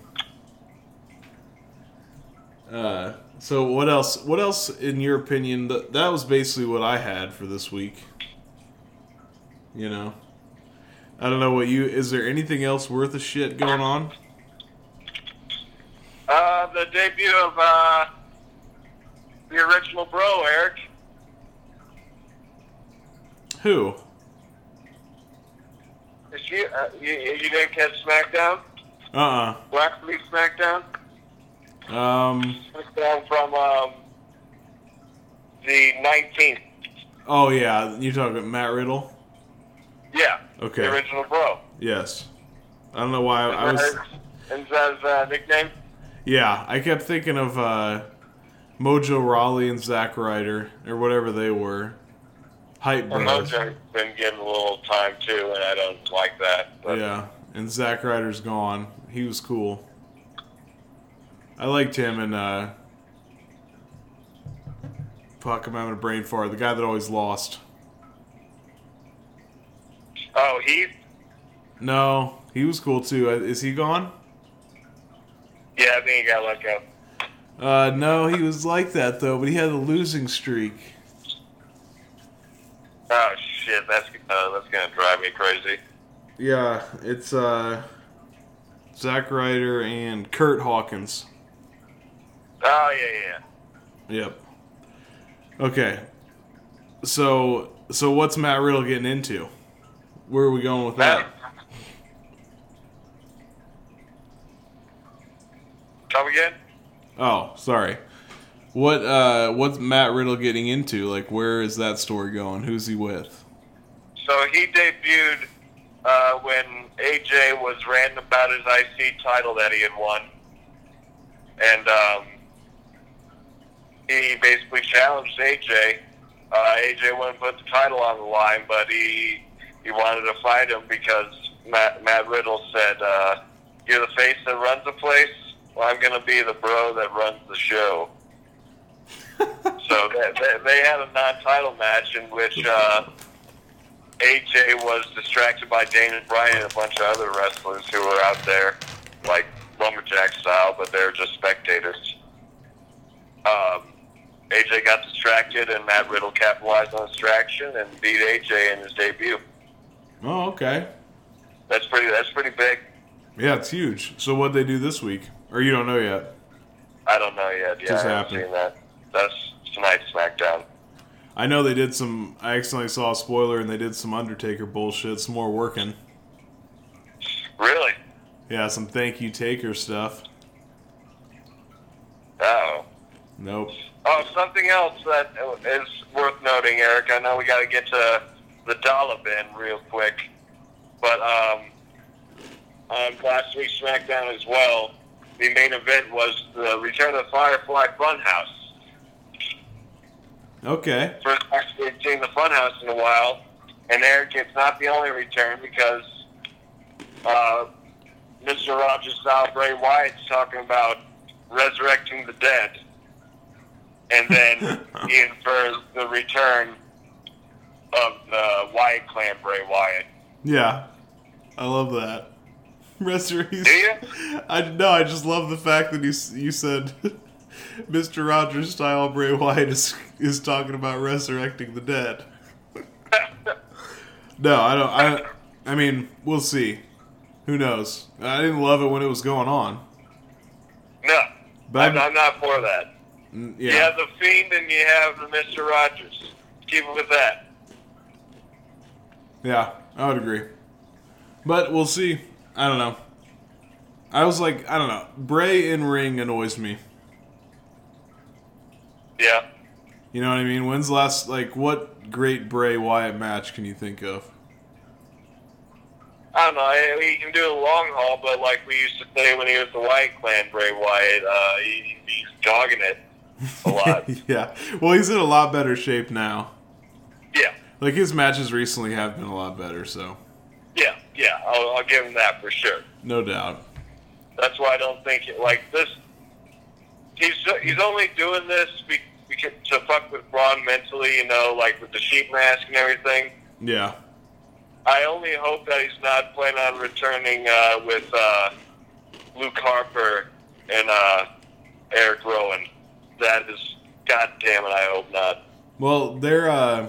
[SPEAKER 2] Uh, so what else? What else, in your opinion? That that was basically what I had for this week. You know, I don't know what you. Is there anything else worth a shit going on?
[SPEAKER 3] Uh, the debut of uh, the original bro, Eric.
[SPEAKER 2] Who?
[SPEAKER 3] Is you, uh, you, you didn't catch SmackDown?
[SPEAKER 2] Uh
[SPEAKER 3] Last week's SmackDown?
[SPEAKER 2] Um.
[SPEAKER 3] From um, the 19th.
[SPEAKER 2] Oh yeah, you talking about Matt Riddle?
[SPEAKER 3] Yeah.
[SPEAKER 2] Okay.
[SPEAKER 3] The original bro.
[SPEAKER 2] Yes. I don't know why I, I was.
[SPEAKER 3] And that his uh, nickname?
[SPEAKER 2] Yeah, I kept thinking of uh, Mojo Rawley and Zack Ryder or whatever they were. Hype
[SPEAKER 3] Well,
[SPEAKER 2] Bros.
[SPEAKER 3] Mojo's been getting a little time too, and I don't like that. But
[SPEAKER 2] Yeah, and Zack Ryder's gone. He was cool. I liked him and uh, fuck, I'm having a brain fart. The guy that always lost.
[SPEAKER 3] Oh, Heath?
[SPEAKER 2] No, he was cool too. Uh, Is he gone?
[SPEAKER 3] Yeah, I think he got let go.
[SPEAKER 2] Uh, no, he was like that though, but he had a losing streak.
[SPEAKER 3] Oh shit, that's uh, that's gonna drive me crazy.
[SPEAKER 2] Yeah, it's uh, Zack Ryder and Curt Hawkins.
[SPEAKER 3] Oh yeah, yeah.
[SPEAKER 2] Yep. Okay. So so what's Matt Riddle getting into? Where are we going with that?
[SPEAKER 3] Come again?
[SPEAKER 2] Oh, sorry. What uh what's Matt Riddle getting into? Like where is that story going? Who's he with?
[SPEAKER 3] So he debuted uh, when AJ was ranting about his IC title that he had won, and um, he basically challenged AJ. Uh, AJ wouldn't put the title on the line, but he he wanted to fight him because Matt, Matt Riddle said, uh, "You're the face that runs the place. Well, I'm going to be the bro that runs the show." [LAUGHS] so they, they, they had a non-title match in which. Uh, AJ was distracted by Daniel Bryan and a bunch of other wrestlers who were out there. like lumberjack style, but they're just spectators. Um, AJ got distracted, and Matt Riddle capitalized on distraction and beat AJ in his debut.
[SPEAKER 2] Oh, okay.
[SPEAKER 3] That's pretty. That's pretty big.
[SPEAKER 2] Yeah, it's huge. So what'd they do this week? Or you don't know yet?
[SPEAKER 3] I don't know yet. Yeah,
[SPEAKER 2] Just happened.
[SPEAKER 3] that. That's tonight's SmackDown.
[SPEAKER 2] I know they did some. I accidentally saw a spoiler, and they did some Undertaker bullshit. Some more working.
[SPEAKER 3] Really?
[SPEAKER 2] Yeah, some thank you Taker stuff.
[SPEAKER 3] Oh.
[SPEAKER 2] Nope.
[SPEAKER 3] Oh, something else that is worth noting, Eric. I know we got to get to the dollar bin real quick, but um, on last week's SmackDown as well, the main event was the Return of the Firefly Funhouse.
[SPEAKER 2] Okay.
[SPEAKER 3] First actually seen the Funhouse in a while, and Eric, it's not the only return because uh, Mr. Rogers style Bray Wyatt's talking about resurrecting the dead, and then [LAUGHS] he infers the return of the Wyatt clan Bray Wyatt.
[SPEAKER 2] Yeah, I love that. [LAUGHS] Restoration.
[SPEAKER 3] Do you?
[SPEAKER 2] I no, I just love the fact that you you said [LAUGHS] Mr. Rogers style Bray Wyatt is is talking about resurrecting the dead. no, I don't. I I mean, we'll see. Who knows? I didn't love it when it was going on.
[SPEAKER 3] No,
[SPEAKER 2] But
[SPEAKER 3] I'm, I'm not for that.
[SPEAKER 2] Mm,
[SPEAKER 3] You have the Fiend and you have the Mr. Rogers. Keep it with that.
[SPEAKER 2] yeah, I would agree. But we'll see. I don't know. I was like, I don't know. Bray in ring annoys me.
[SPEAKER 3] Yeah.
[SPEAKER 2] You know what I mean? When's the last like what great Bray Wyatt match can you think of?
[SPEAKER 3] I don't know. He can do a long haul, but like we used to say when he was the Wyatt clan, Bray Wyatt, uh, he, he's dogging it a lot. [LAUGHS]
[SPEAKER 2] yeah. Well, he's in a lot better shape now.
[SPEAKER 3] yeah,
[SPEAKER 2] Like his matches recently have been a lot better, so
[SPEAKER 3] yeah, yeah. I'll, I'll give him that for sure.
[SPEAKER 2] no doubt.
[SPEAKER 3] That's why I don't think it, like this. He's he's only doing this be, because, to fuck with Braun mentally, you know, like with the sheep mask and everything.
[SPEAKER 2] Yeah.
[SPEAKER 3] I only hope that he's not planning on returning uh, with uh, Luke Harper and uh, Erick Rowan. That is, God damn it, I hope not.
[SPEAKER 2] Well, they're uh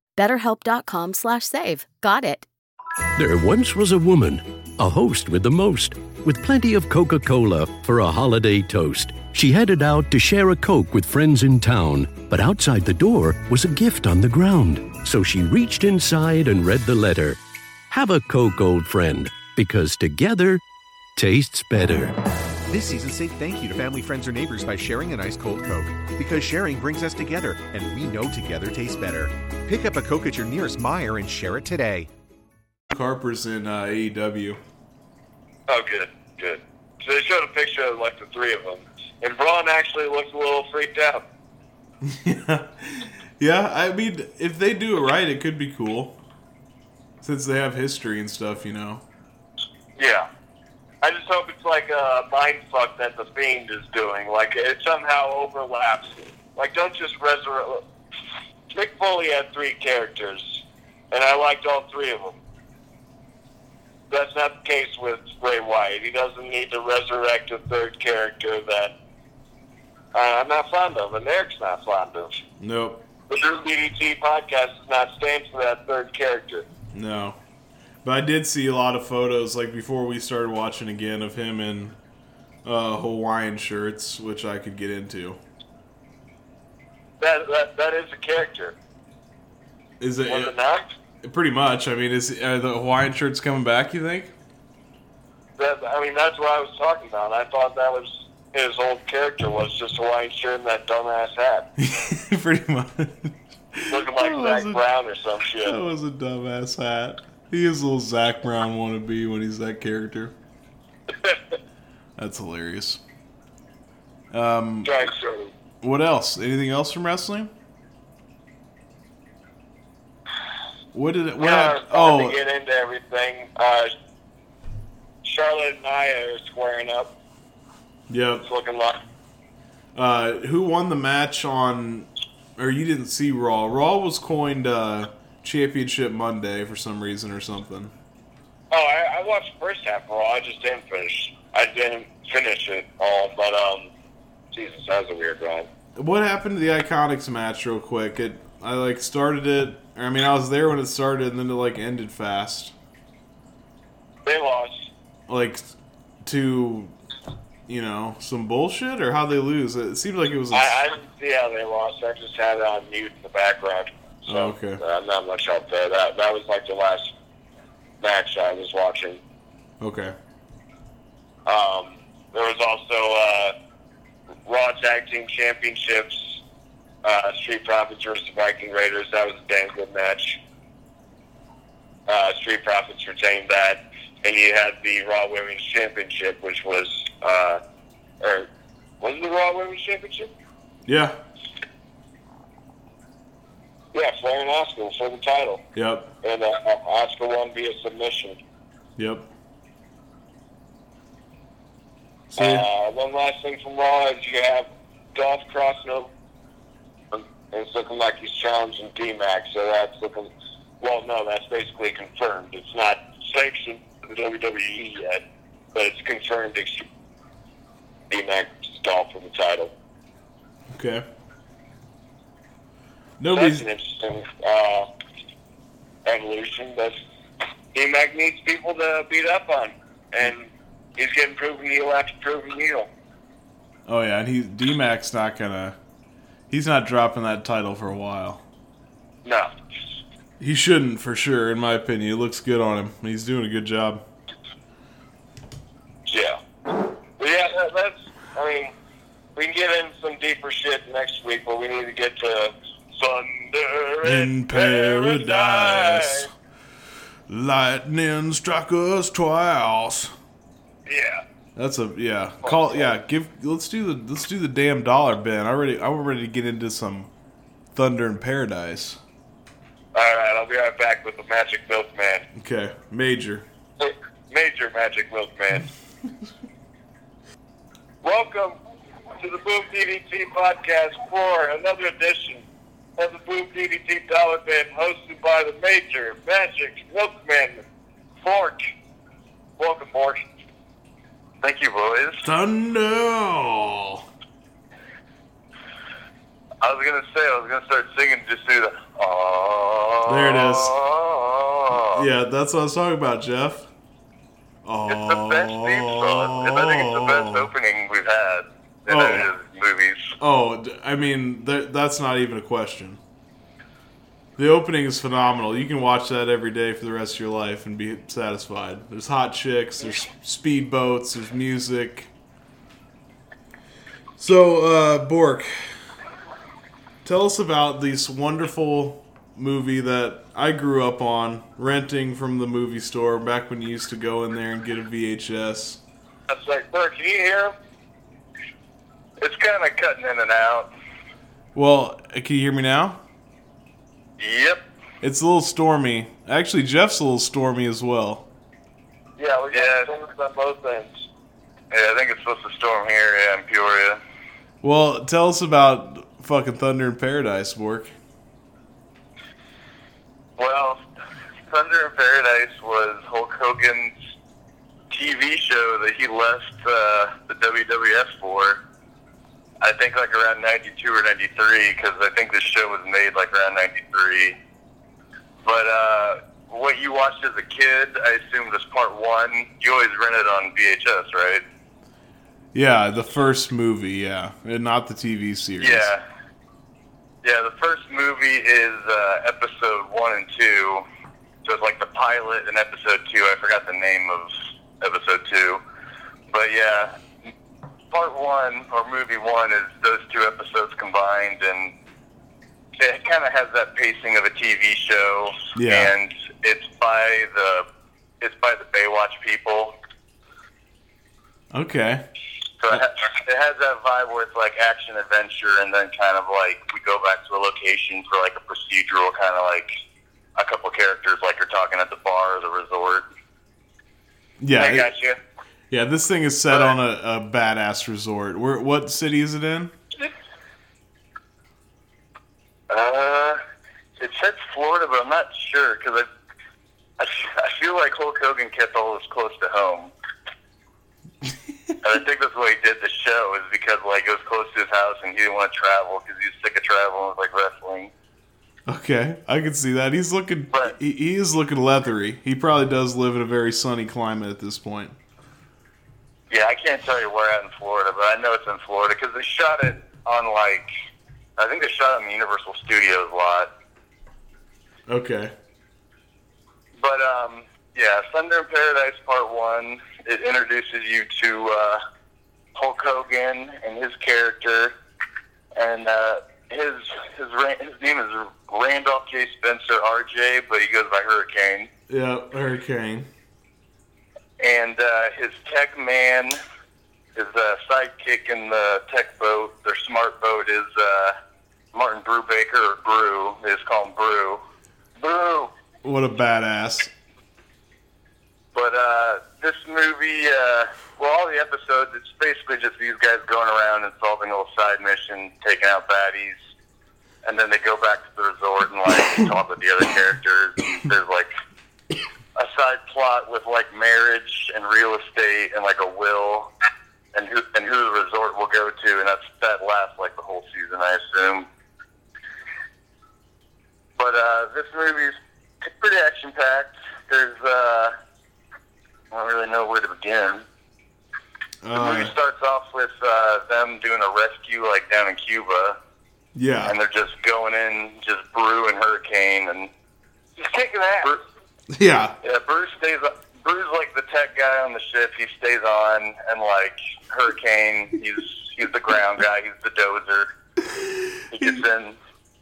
[SPEAKER 7] BetterHelp.com slash save. Got it.
[SPEAKER 8] There once was a woman, a host with the most, with plenty of Coca Cola for a holiday toast. She headed out to share a Coke with friends in town, but outside the door was a gift on the ground. So she reached inside and read the letter Have a Coke, old friend, because together tastes better.
[SPEAKER 9] This season, say thank you to family, friends, or neighbors by sharing an ice cold Coke. Because sharing brings us together, and we know together tastes better. Pick up a Coke at your nearest Meyer and share it today.
[SPEAKER 2] Harper's in uh, AEW.
[SPEAKER 3] Oh, good, good. So they showed a picture of like the three of them, and Braun actually looked a little freaked out.
[SPEAKER 2] Yeah, [LAUGHS] yeah, I mean, if they do it right, it could be cool. Since they have history and stuff, you know.
[SPEAKER 3] Yeah. I just hope it's like a mind fuck that the Fiend is doing. Like it somehow overlaps. Like don't just resurrect. Mick Foley had three characters, and I liked all three of them. That's not the case with Bray Wyatt. He doesn't need to resurrect a third character that uh, I'm not fond of, and Eric's not fond of.
[SPEAKER 2] Nope.
[SPEAKER 3] The Boom DDT podcast does not stand for that third character.
[SPEAKER 2] No. But I did see a lot of photos, like before we started watching again, of him in uh, Hawaiian shirts, which I could get into.
[SPEAKER 3] That that, that is a character.
[SPEAKER 2] Is it,
[SPEAKER 3] Was it not?
[SPEAKER 2] pretty much? I mean, is are the Hawaiian shirts coming back? You think?
[SPEAKER 3] That, I mean, that's what I was talking about. I thought that was his old character was just Hawaiian shirt and that dumbass hat, [LAUGHS]
[SPEAKER 2] pretty much.
[SPEAKER 3] looking like
[SPEAKER 2] Zac
[SPEAKER 3] Brown or some shit.
[SPEAKER 2] That was a dumbass hat. He is a little Zac Brown wannabe when he's that character. [LAUGHS] That's hilarious. Um, what else? Anything else from wrestling? What did it? What?
[SPEAKER 3] Yeah, hard
[SPEAKER 2] oh,
[SPEAKER 3] to get into everything. Uh, Charlotte and Nia are squaring up.
[SPEAKER 2] yep.
[SPEAKER 3] It's looking like.
[SPEAKER 2] Uh, who won the match on? Or you didn't see Raw? Raw was coined uh, Championship Monday for some reason or something.
[SPEAKER 3] Oh, I, I watched the first half of Raw. I just didn't finish. I didn't finish it all, but um, Jesus, that was a weird run.
[SPEAKER 2] What happened to the Iconics match, real quick? It I like started it. I mean, I was there when it started, and then it like ended fast.
[SPEAKER 3] They lost.
[SPEAKER 2] Like to, you know, some bullshit or how they lose. It seemed like it was. a-
[SPEAKER 3] I, I didn't see how they lost. I just had it on mute in the background. So
[SPEAKER 2] Oh, okay.
[SPEAKER 3] uh, not much help there. That that was like the last match I was watching.
[SPEAKER 2] okay.
[SPEAKER 3] Um, there was also uh, Raw Tag Team Championships, uh, Street Profits versus the Viking Raiders. That was a damn good match. Uh, Street Profits retained that, and you had the Raw Women's Championship, which was, uh, or was it the Raw Women's Championship?
[SPEAKER 2] Yeah.
[SPEAKER 3] Yeah, Flair and Asuka for the title,
[SPEAKER 2] Yep.
[SPEAKER 3] and uh, Asuka won via submission.
[SPEAKER 2] Yep. So
[SPEAKER 3] Uh, one last thing from Raw is you have Dolph crossing over, and it's looking like he's challenging D-Mac, so that's looking, well, no, that's basically confirmed. It's not sanctioned the WWE yet, but it's confirmed it's D-Mac Dolph for the title.
[SPEAKER 2] okay.
[SPEAKER 3] That's an interesting uh, evolution, but D-Mac needs people to beat up on, and he's getting proven heel after proven heel.
[SPEAKER 2] Oh yeah, and he D Mac's not gonna. He's not dropping that title for a while.
[SPEAKER 3] No.
[SPEAKER 2] He shouldn't, for sure, in my opinion. It looks good on him. He's doing a good job.
[SPEAKER 3] Yeah. But yeah, that, that's, I mean, we can get into some deeper shit next week, but we need to get to Thunder
[SPEAKER 2] In paradise, lightning struck us twice.
[SPEAKER 3] Yeah.
[SPEAKER 2] That's a yeah. Call yeah. Give let's do the let's do the damn dollar bin. I already I'm ready to get into some thunder in paradise.
[SPEAKER 3] All right, I'll be right back with the Magic Milkman.
[SPEAKER 2] Okay, major. [LAUGHS]
[SPEAKER 3] Major Magic Milkman. [LAUGHS] Welcome to the Boom DDT podcast for another edition of the Boom DDT Dollar Bin, hosted by the Major Magic Milkman, Bork. Welcome, Bork. Thank you, boys.
[SPEAKER 2] Thunder.
[SPEAKER 3] I was gonna say I was gonna start singing just through the. Oh,
[SPEAKER 2] There it is. Yeah, that's what I was talking about, Jeff. Oh,
[SPEAKER 3] It's the best theme song. I think it's the best ah. opening we've had in
[SPEAKER 2] Oh.
[SPEAKER 3] Any of the movies.
[SPEAKER 2] Oh, I mean, th- that's not even a question. The opening is phenomenal. You can watch that every day for the rest of your life and be satisfied. There's hot chicks, there's speedboats, there's music. So, uh, Bork, tell us about this wonderful movie that I grew up on, renting from the movie store back when you used to go in there and get a VHS.
[SPEAKER 3] That's like, Bert, can you hear him? It's kind of cutting in and out.
[SPEAKER 2] Well, uh, can you hear me now?
[SPEAKER 3] Yep.
[SPEAKER 2] It's a little stormy. Actually, Jeff's a little stormy as well.
[SPEAKER 3] Yeah, we got storms on both ends. Yeah, I think it's supposed to storm here, yeah, in Peoria.
[SPEAKER 2] Well, tell us about fucking Thunder in Paradise, Bork.
[SPEAKER 3] Well, Thunder in Paradise was Hulk Hogan's TV show that he left uh, the WWF for. I think like around 92 or 93, because I think this show was made like around 93. But uh, what you watched as a kid, I assume, was part one. You always rented on VHS, right?
[SPEAKER 2] Yeah, the first movie, yeah, and not the TV series.
[SPEAKER 3] Yeah. Yeah, the first movie is uh, episode one and two. So it's like the pilot and episode two. I forgot the name of episode two. But yeah, part one or movie one is those two episodes combined, and it kind of has that pacing of a TV show.
[SPEAKER 2] Yeah.
[SPEAKER 3] And it's by the it's by the Baywatch people.
[SPEAKER 2] Okay.
[SPEAKER 10] So it, ha- it has that vibe where it's like action adventure, and then kind of like we go back to a location for like a procedural kind of like a couple characters like are talking at the bar or the resort.
[SPEAKER 2] Yeah,
[SPEAKER 10] I got you.
[SPEAKER 2] Yeah. This thing is set on a, a badass resort. Where what city is it in?
[SPEAKER 10] Uh, it said Florida, but I'm not sure because I, I, I feel like Hulk Hogan kept all this close to home. and I think that's why he did the show is because like it was close to his house and he didn't want to travel because he was sick of traveling with like wrestling.
[SPEAKER 2] Okay, I can see that. He's looking. He, he is looking leathery. He probably does live in a very sunny climate at this point.
[SPEAKER 10] Yeah, I can't tell you where at in Florida, but I know it's in Florida because they shot it on like I think they shot it in the Universal Studios lot.
[SPEAKER 2] Okay.
[SPEAKER 10] But um, yeah, Thunder in Paradise Part One. It introduces you to uh, Hulk Hogan and his character, and uh, his his his name is Randolph J. Spencer, R.J., but he goes by Hurricane.
[SPEAKER 2] Yeah, Hurricane.
[SPEAKER 10] And uh, his tech man, his uh, sidekick in the tech boat, their smart boat is uh, Martin Brubaker or Brew. They just call him Brew. Brew.
[SPEAKER 2] What a badass.
[SPEAKER 10] But uh, this movie, uh, well, all the episodes, it's basically just these guys going around and solving a little side mission, taking out baddies, and then they go back to the resort and like talk with the other characters. And there's like a side plot with like marriage and real estate and like a will and who and who the resort will go to, and that's that lasts like the whole season, I assume. But uh, this movie's pretty action packed. There's uh, I don't really know where to begin. The movie starts off with uh, them doing a rescue like down in Cuba,
[SPEAKER 2] yeah.
[SPEAKER 10] and they're just going in, just Brew and Hurricane, and just kicking ass. [LAUGHS]
[SPEAKER 2] Yeah.
[SPEAKER 10] Yeah, Bruce stays. Brew's like the tech guy on the ship. He stays on, and like Hurricane, he's he's the ground guy. He's the dozer. He gets [LAUGHS] in.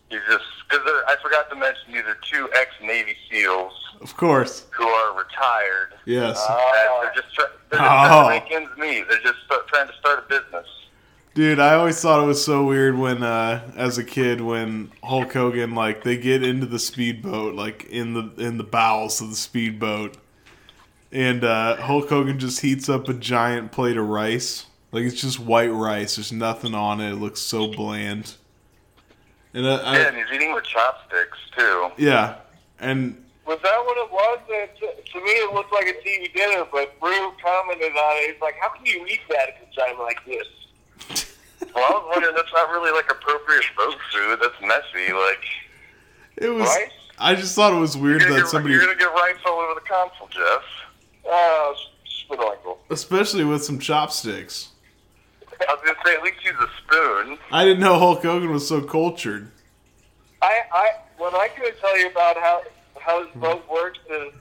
[SPEAKER 10] He's just because I forgot to mention these are two ex Navy SEALs
[SPEAKER 2] Of course.
[SPEAKER 10] who are retired.
[SPEAKER 2] Yes.
[SPEAKER 10] And they're just, try, they're just
[SPEAKER 2] Oh.
[SPEAKER 10] trying to oh. make ends meet. They're just trying to start a business.
[SPEAKER 2] Dude, I always thought it was so weird when, uh, as a kid, when Hulk Hogan like they get into the speedboat, like in the in the bowels of the speedboat, and uh, Hulk Hogan just heats up a giant plate of rice, like it's just white rice. There's nothing on it. It looks so bland. And I, I
[SPEAKER 10] yeah, and he's eating with chopsticks too.
[SPEAKER 2] yeah, and
[SPEAKER 3] Was that what it was? It, to, to me, it looked like a TV dinner, but Brew commented on it. He's like, "How can you eat that at a time like this?" [LAUGHS]
[SPEAKER 10] Well, I was wondering that's not really like appropriate boat food. That's messy. Like
[SPEAKER 2] it was.
[SPEAKER 10] Rice?
[SPEAKER 2] I just thought it was weird that
[SPEAKER 10] get,
[SPEAKER 2] somebody,
[SPEAKER 10] you're gonna get rice all over the console, Jeff.
[SPEAKER 3] Ah, Spinoidal.
[SPEAKER 2] especially with some chopsticks.
[SPEAKER 10] I was gonna say at least use a spoon.
[SPEAKER 2] I didn't know Hulk Hogan was so cultured.
[SPEAKER 3] I, I, what I could tell you about how how his hmm. boat works is,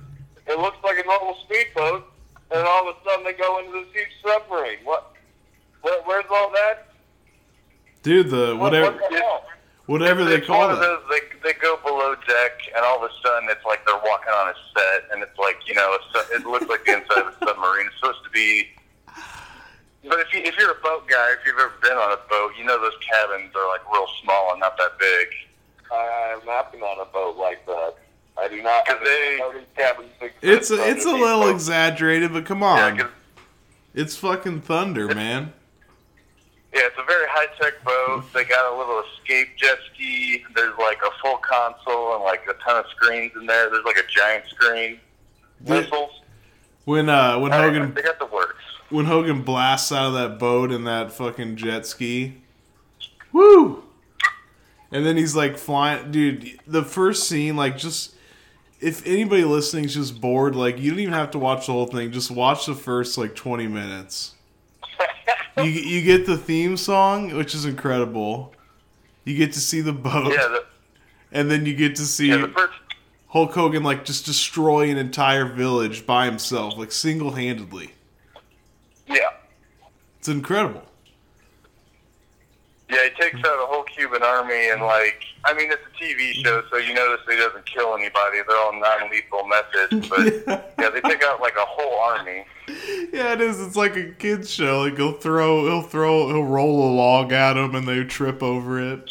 [SPEAKER 3] it looks like a normal speedboat, and all of a sudden they go into this huge submarine. What? Where, where's all that?
[SPEAKER 2] Dude, the
[SPEAKER 3] What,
[SPEAKER 2] whatever
[SPEAKER 3] what
[SPEAKER 2] whatever they
[SPEAKER 10] it's
[SPEAKER 2] call it.
[SPEAKER 10] those they they go below deck, and all of a sudden it's like they're walking on a set, and it's like you know it looks like the inside of a submarine. It's supposed to be. But if you if you're a boat guy, if you've ever been on a boat, you know those cabins are like real small and not that big.
[SPEAKER 3] I have not been on a boat like that. I do not.
[SPEAKER 10] Because they
[SPEAKER 3] know cabins exist
[SPEAKER 2] It's a, it's a little
[SPEAKER 3] boats.
[SPEAKER 2] exaggerated, but come
[SPEAKER 10] yeah,
[SPEAKER 2] It's fucking thunder, man.
[SPEAKER 10] Yeah, it's a very high tech boat. They got a little escape jet ski. There's like a full console and like a ton of screens in there. There's like a giant screen. Whistles.
[SPEAKER 2] When uh when Hogan
[SPEAKER 10] They got the works.
[SPEAKER 2] when Hogan blasts out of that boat in that fucking jet ski. Woo! And then he's like flying dude, the first scene like just if anybody listening is just bored, like you don't even have to watch the whole thing. Just watch the first like 20 minutes. You you get the theme song, which is incredible. You get to see the boat.
[SPEAKER 10] Yeah, the,
[SPEAKER 2] and then you get to see
[SPEAKER 10] yeah, first
[SPEAKER 2] Hulk Hogan like just destroy an entire village by himself, like single handedly.
[SPEAKER 10] yeah.
[SPEAKER 2] It's incredible.
[SPEAKER 10] Yeah, he takes out a whole Cuban army, and like, I mean, it's a TV show, so you notice he doesn't kill anybody. They're all non-lethal methods, but [LAUGHS] yeah, they take out like a whole army.
[SPEAKER 2] Yeah, it is. It's like a kids show. Like he'll throw, he'll throw, he'll roll a log at them, and they trip over it.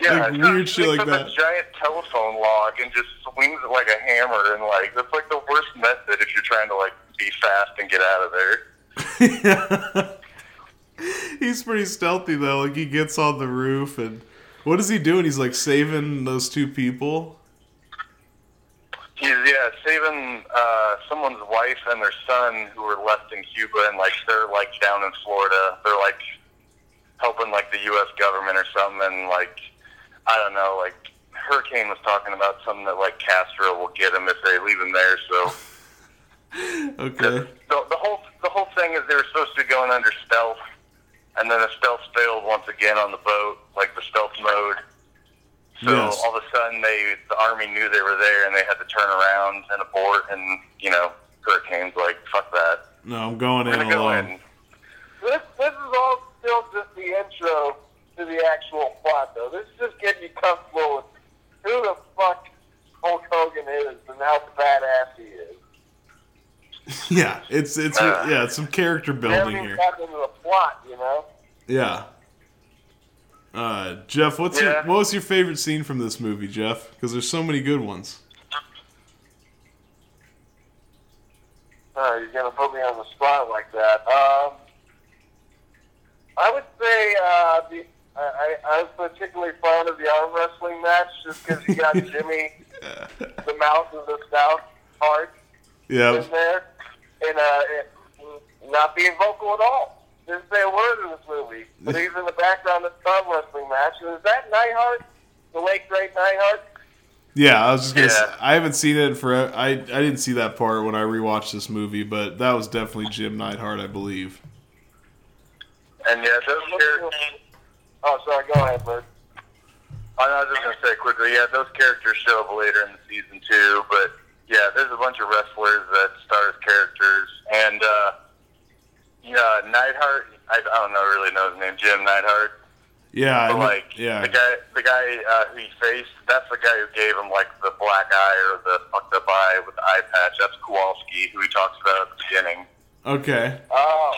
[SPEAKER 10] Yeah,
[SPEAKER 2] Like weird shit like that.
[SPEAKER 10] A giant telephone log and just swings it like a hammer, and like that's like the worst method if you're trying to like be fast and get out of there. [LAUGHS] [LAUGHS] [LAUGHS]
[SPEAKER 2] He's pretty stealthy though. Like he gets on the roof, and what is he doing? He's like saving those two people.
[SPEAKER 10] He's yeah saving uh, someone's wife and their son who were left in Cuba, and like they're like down in Florida. They're like helping like the U.S. government or something, and like I don't know, like Hurricane was talking about something that like Castro will get him if they leave him there. So [LAUGHS]
[SPEAKER 2] Okay.
[SPEAKER 10] the, the whole the whole thing is they were supposed to be going under stealth, and then the stealth failed once again on the boat, like the stealth mode. So
[SPEAKER 2] Yes.
[SPEAKER 10] all of a sudden, they the army knew they were there, and they had to turn around and abort. And you know, Hurricane's like, "Fuck that."
[SPEAKER 2] No, I'm going
[SPEAKER 10] We're
[SPEAKER 2] in
[SPEAKER 10] gonna go
[SPEAKER 2] alone.
[SPEAKER 10] in.
[SPEAKER 3] This this is all still just the intro to the actual plot, though. This is just getting you comfortable with who the fuck Hulk Hogan is and how badass he is. [LAUGHS]
[SPEAKER 2] Yeah, it's it's
[SPEAKER 10] Uh,
[SPEAKER 2] yeah, it's some character building here.
[SPEAKER 3] gotten into the plot, you know.
[SPEAKER 2] Yeah. Uh, Jeff, what's your what was your favorite scene from this movie, Jeff? Because there's so many good ones.
[SPEAKER 3] Uh, you're gonna put me on the spot like that. Um, I would say uh, the I, I, was particularly fond of the arm wrestling match just because you got [LAUGHS] Jimmy, the mouth of the South Hart
[SPEAKER 2] Yeah.
[SPEAKER 3] in there, and uh, it, not being vocal at all. Didn't say a word in this movie, but he's in the background of the arm wrestling match. And is that Neidhart, the late great Neidhart?
[SPEAKER 2] Yeah, I was just gonna. Say, I haven't seen it for. I I didn't see that part when I rewatched this movie, but that was definitely Jim Neidhart, I believe.
[SPEAKER 10] And yeah, those characters.
[SPEAKER 3] Oh, sorry. Go ahead, Bert.
[SPEAKER 10] I was just gonna say quickly, yeah, those characters show up later in the season too. But yeah, there's a bunch of wrestlers that star as characters, and uh, yeah, Neidhart. I, I don't know really know his name, Jim Neidhart.
[SPEAKER 2] Yeah,
[SPEAKER 10] But
[SPEAKER 2] I-
[SPEAKER 10] like
[SPEAKER 2] yeah,
[SPEAKER 10] the guy, the guy uh, who he faced, that's the guy who gave him like the black eye or the fucked up eye with the eye patch. That's Kowalski, who he talks about at the beginning.
[SPEAKER 2] okay,
[SPEAKER 3] Oh,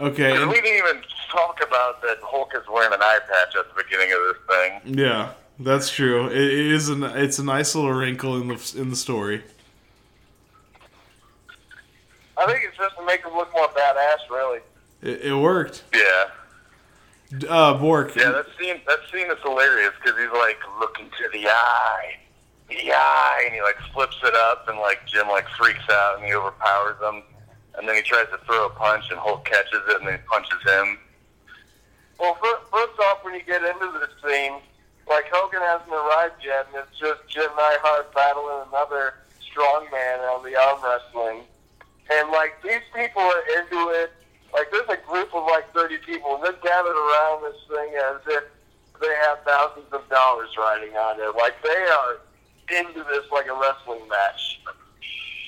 [SPEAKER 2] okay,
[SPEAKER 10] And
[SPEAKER 2] and-
[SPEAKER 10] we didn't even talk about that Hulk is wearing an eye patch at the beginning of this thing.
[SPEAKER 2] yeah, that's true. It, it is an it's a nice little wrinkle in the in the story.
[SPEAKER 3] I think it's just to make him look more badass, really.
[SPEAKER 2] It, it worked.
[SPEAKER 10] Yeah.
[SPEAKER 2] Uh, Bork.
[SPEAKER 10] Yeah, that scene that scene is hilarious because he's like looking to the eye, the eye, and he like flips it up, and like Jim like freaks out and he overpowers him, and then he tries to throw a punch, and Hulk catches it and then punches him.
[SPEAKER 3] Well, fir- first off, when you get into this scene, like Hogan hasn't arrived yet, and it's just Jim Neidhart battling another strong man on the arm wrestling. And like these people are into it. Like there's a group of like 30 people, and they're gathered around this thing as if they have thousands of dollars riding on it. Like they are into this like a wrestling match.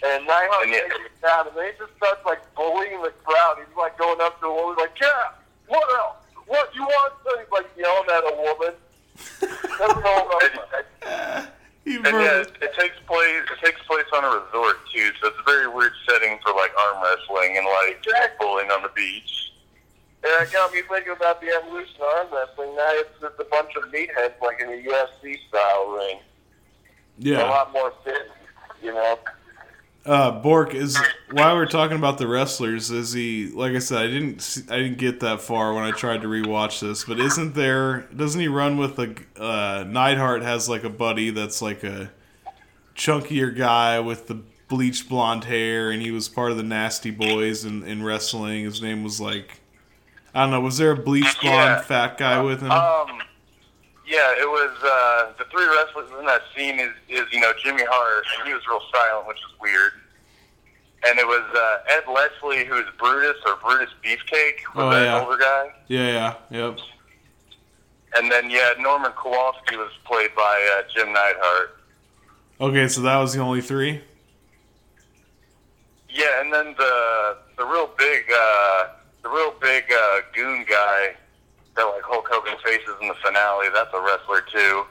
[SPEAKER 3] And Neidhart
[SPEAKER 10] And
[SPEAKER 3] takes it down, and then he just starts like bullying the crowd. He's like going up to a woman, like, "Yeah, what else? What you want?" So he's like yelling at a woman. Doesn't know what I'm
[SPEAKER 2] He [LAUGHS]
[SPEAKER 10] And yeah, it, it takes place it takes place on a resort too, so it's a very weird setting for like arm wrestling and like bowling on the beach.
[SPEAKER 3] And it got me thinking about the evolution of arm wrestling. Now it's just a bunch of meatheads like in a UFC style ring.
[SPEAKER 2] Yeah, a
[SPEAKER 3] lot more fit, you know.
[SPEAKER 2] Uh, Bork is while we're talking about the wrestlers. Is he like I said? I didn't see, I didn't get that far when I tried to rewatch this. But isn't there? Doesn't he run with a uh, Neidhart has like a buddy that's like a chunkier guy with the bleached blonde hair, and he was part of the Nasty Boys in, in wrestling. His name was like I don't know. Was there a bleached blonde
[SPEAKER 10] Yeah.
[SPEAKER 2] fat guy with him?
[SPEAKER 10] Um, yeah, it was uh, the three wrestlers in that scene is, is you know Jimmy Hart, and he was real silent, which is weird. And it was uh, Ed Leslie, who is Brutus or Brutus Beefcake, was
[SPEAKER 2] Oh,
[SPEAKER 10] that
[SPEAKER 2] yeah.
[SPEAKER 10] older guy.
[SPEAKER 2] yeah, yeah, yep.
[SPEAKER 10] And then yeah, Norman Kowalski was played by uh, Jim Neidhart.
[SPEAKER 2] Okay, so that was the only three.
[SPEAKER 10] Yeah, and then the the real big uh, the real big uh, goon guy that like Hulk Hogan faces in the finale. That's a wrestler too.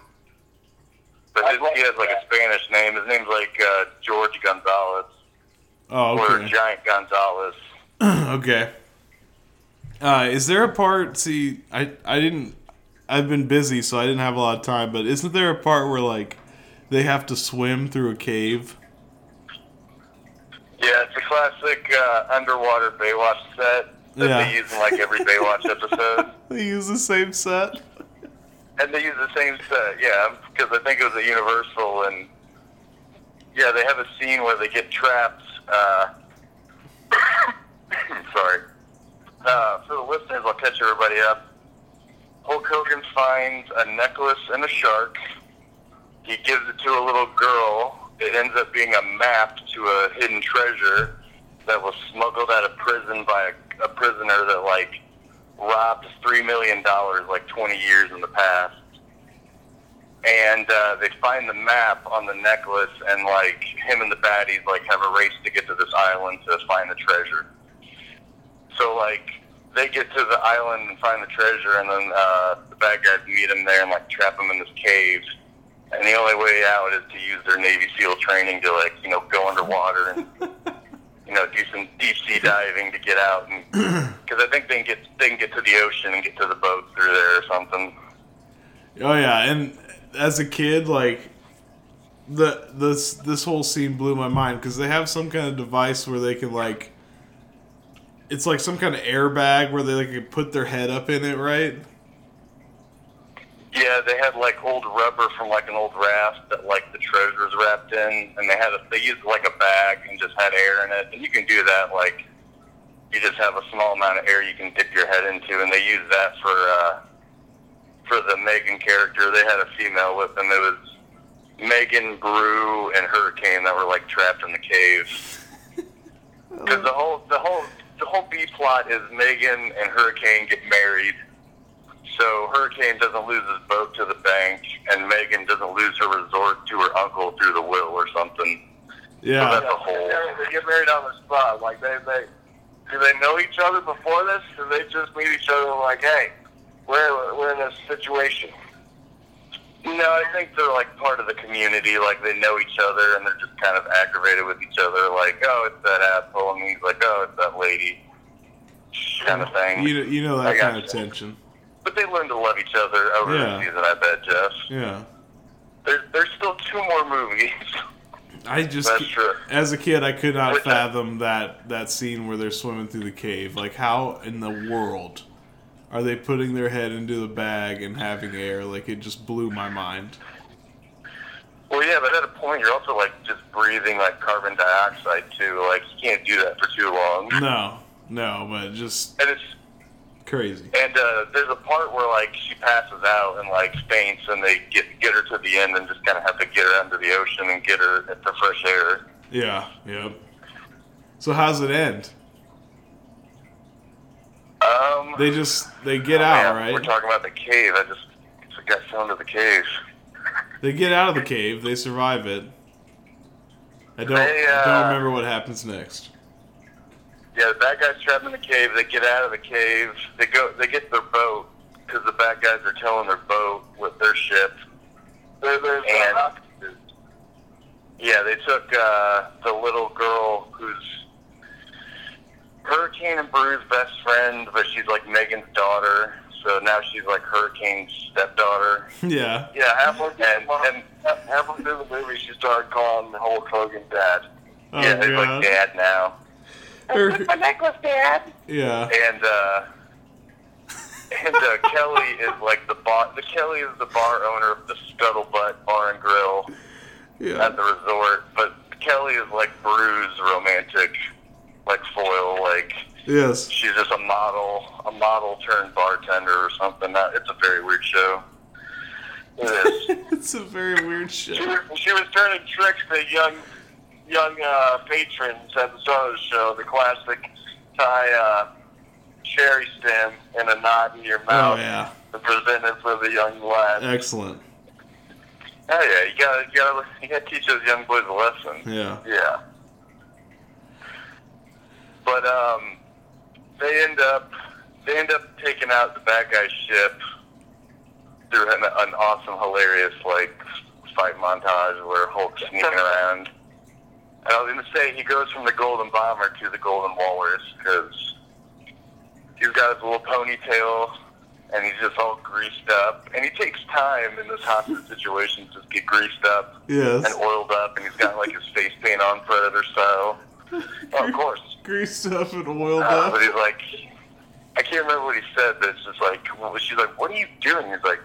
[SPEAKER 10] But his, he has like a Spanish name. His name's like uh, George Gonzalez
[SPEAKER 2] Oh,
[SPEAKER 10] or
[SPEAKER 2] okay.
[SPEAKER 10] Giant Gonzalez. [CLEARS THROAT]
[SPEAKER 2] okay. Uh, is there a part? See, I I didn't. I've been busy, so I didn't have a lot of time. But isn't there a part where like they have to swim through a cave?
[SPEAKER 10] Yeah, it's a classic uh, underwater Baywatch set that
[SPEAKER 2] Yeah.
[SPEAKER 10] they use in like every Baywatch episode. [LAUGHS]
[SPEAKER 2] They use the same set.
[SPEAKER 10] And they use the same set, yeah, because I think it was a Universal, and yeah, they have a scene where they get trapped. Uh, [COUGHS] sorry. Uh, for the listeners, I'll catch everybody up. Hulk Hogan finds a necklace and a shark. He gives it to a little girl. It ends up being a map to a hidden treasure that was smuggled out of prison by a, a prisoner that like robbed three million dollars like 20 years in the past. And uh, they find the map on the necklace, and like him and the baddies like have a race to get to this island to find the treasure. So like they get to the island and find the treasure, and then uh, the bad guys meet him there and like trap him in this cave. And the only way out is to use their Navy SEAL training to like you know go underwater and [LAUGHS] you know do some deep sea diving to get out, and [CLEARS THROAT] because I think they can get they can get to the ocean and get to the boat through there or something.
[SPEAKER 2] Oh yeah, and as a kid, like the this this whole scene blew my mind because they have some kind of device where they can like it's like some kind of airbag where they like can put their head up in it, right?
[SPEAKER 10] Yeah, they had like old rubber from like an old raft that like the treasure was wrapped in, and they had a, they used like a bag and just had air in it, and you can do that like you just have a small amount of air you can dip your head into, and they use that for uh, for the Megan character. They had a female with them. It was Megan, Brew, and Hurricane that were like trapped in the cave. [LAUGHS] Because the whole the whole the whole B plot is Megan and Hurricane get married. So Hurricane doesn't lose his boat to the bank, and Megan doesn't lose her resort to her uncle through the will or something.
[SPEAKER 2] Yeah.
[SPEAKER 10] So that's a whole.
[SPEAKER 11] They get married on the spot. Like they, they do they know each other before this? Do they just meet each other like, hey, we're we're in this situation?
[SPEAKER 10] No, I think they're like part of the community. Like they know each other, and they're just kind of aggravated with each other. Like, oh, it's that asshole, and he's like, oh, it's that lady, kind of thing.
[SPEAKER 2] You know, you know
[SPEAKER 10] I
[SPEAKER 2] that kind of
[SPEAKER 10] gotcha.
[SPEAKER 2] tension.
[SPEAKER 10] But they learn to love each other over
[SPEAKER 2] Yeah.
[SPEAKER 10] the season. I bet, Jeff.
[SPEAKER 2] Yeah.
[SPEAKER 10] There, there's still two more movies. [LAUGHS]
[SPEAKER 2] I just
[SPEAKER 10] That's true.
[SPEAKER 2] as a kid I could not fathom that that scene where they're swimming through the cave. Like how in the world are they putting their head into the bag and having air? Like it just blew my mind.
[SPEAKER 10] Well, yeah, but at a point you're also like just breathing like carbon dioxide too. Like you can't do that for too long.
[SPEAKER 2] No, no, but just
[SPEAKER 10] And it's
[SPEAKER 2] crazy.
[SPEAKER 10] and uh, there's a part where like she passes out and like faints, and they get get her to the end and just kind of have to get her under the ocean and get her at the fresh air.
[SPEAKER 2] Yeah, yep. So how's it end?
[SPEAKER 10] Um,
[SPEAKER 2] They just they get
[SPEAKER 10] oh,
[SPEAKER 2] out,
[SPEAKER 10] man,
[SPEAKER 2] right?
[SPEAKER 10] We're talking about the cave. I just I got thrown to the cave.
[SPEAKER 2] They get out of the cave. They survive it. I don't
[SPEAKER 10] They, uh,
[SPEAKER 2] don't remember what happens next.
[SPEAKER 10] Yeah, the bad guys trapped in the cave. They get out of the cave. They go. They get their boat because the bad guys are towing their boat with their ship.
[SPEAKER 11] There, there's
[SPEAKER 10] And-
[SPEAKER 11] uh,
[SPEAKER 10] Yeah, they took uh, the little girl who's Hurricane and Brew's best friend, but she's like Megan's daughter. So now she's like Hurricane's stepdaughter. [LAUGHS]
[SPEAKER 2] Yeah.
[SPEAKER 11] yeah, halfway through,
[SPEAKER 10] And-
[SPEAKER 11] the,
[SPEAKER 10] and-
[SPEAKER 11] halfway through the movie, she started calling Hulk Hogan dad.
[SPEAKER 2] Oh
[SPEAKER 10] yeah, they're like dad now.
[SPEAKER 2] Her-
[SPEAKER 11] My necklace, dad.
[SPEAKER 2] yeah.
[SPEAKER 10] And uh, and uh, Kelly is like the bar. The Kelly is the bar owner of the Scuttlebutt Bar and Grill
[SPEAKER 2] Yeah.
[SPEAKER 10] at the resort. But Kelly is like Brew's romantic, like foil. Like
[SPEAKER 2] Yes.
[SPEAKER 10] she's just a model, a model turned bartender or something. That it's a very weird show. It is. [LAUGHS]
[SPEAKER 2] it's a very weird show.
[SPEAKER 11] was, she was turning tricks to young young uh, patrons at the start of the show. The classic tie uh, cherry stem and a knot in your mouth.
[SPEAKER 2] Oh
[SPEAKER 11] mouth
[SPEAKER 2] yeah.
[SPEAKER 11] to present it for the young lad.
[SPEAKER 2] Excellent.
[SPEAKER 10] Oh yeah, you gotta, you gotta, you gotta teach those young boys a lesson.
[SPEAKER 2] Yeah.
[SPEAKER 11] Yeah.
[SPEAKER 10] But um, they end up they end up taking out the bad guy's ship through an, an awesome, hilarious like fight montage where Hulk's sneaking [LAUGHS] around. And I was going to say he goes from the Golden Bomber to the Golden Walrus because he's got his little ponytail and he's just all greased up. And he takes time in this hostage situation to get greased up
[SPEAKER 2] Yes.
[SPEAKER 10] and oiled up, and he's got like his face paint on Predator style. Oh, of course. [LAUGHS]
[SPEAKER 2] Greased up and oiled
[SPEAKER 10] Uh,
[SPEAKER 2] up.
[SPEAKER 10] but he's like, I can't remember what he said, but it's just like, well, she's like, what are you doing? He's like,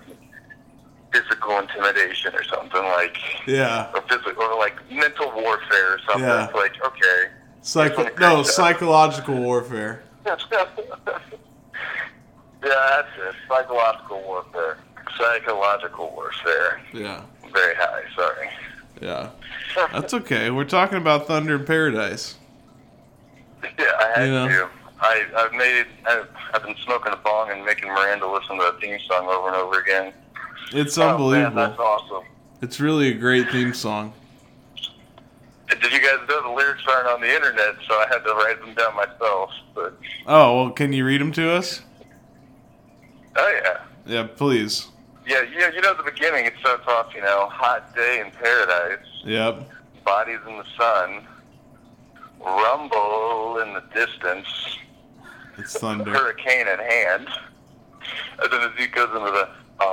[SPEAKER 10] physical intimidation or something like,
[SPEAKER 2] Yeah.
[SPEAKER 10] or physical, or like mental warfare or something.
[SPEAKER 2] Yeah.
[SPEAKER 10] It's like, okay.
[SPEAKER 2] Psycho- no, psychological warfare. [LAUGHS]
[SPEAKER 10] yeah, that's it. Psychological warfare. Psychological warfare.
[SPEAKER 2] Yeah.
[SPEAKER 10] Very high. Sorry.
[SPEAKER 2] Yeah. [LAUGHS] That's okay. We're talking about Thunder in Paradise.
[SPEAKER 10] Yeah, I had
[SPEAKER 2] You know.
[SPEAKER 10] to. I, I've made. I've, I've been smoking a bong and making Miranda listen to the theme song over and over again.
[SPEAKER 2] It's
[SPEAKER 10] Oh, man,
[SPEAKER 2] unbelievable.
[SPEAKER 10] that's awesome.
[SPEAKER 2] It's really a great theme song.
[SPEAKER 10] Did you guys know the lyrics aren't on the internet, so I had to write them down myself. But
[SPEAKER 2] Oh, well, can you read them to us?
[SPEAKER 10] oh yeah,
[SPEAKER 2] Yeah, please.
[SPEAKER 10] yeah, yeah. You know the beginning. It starts off, you know, hot day in paradise,
[SPEAKER 2] Yep.
[SPEAKER 10] bodies in the sun, rumble in the distance,
[SPEAKER 2] It's Thunder.
[SPEAKER 10] hurricane at hand. And then as he goes into the ah,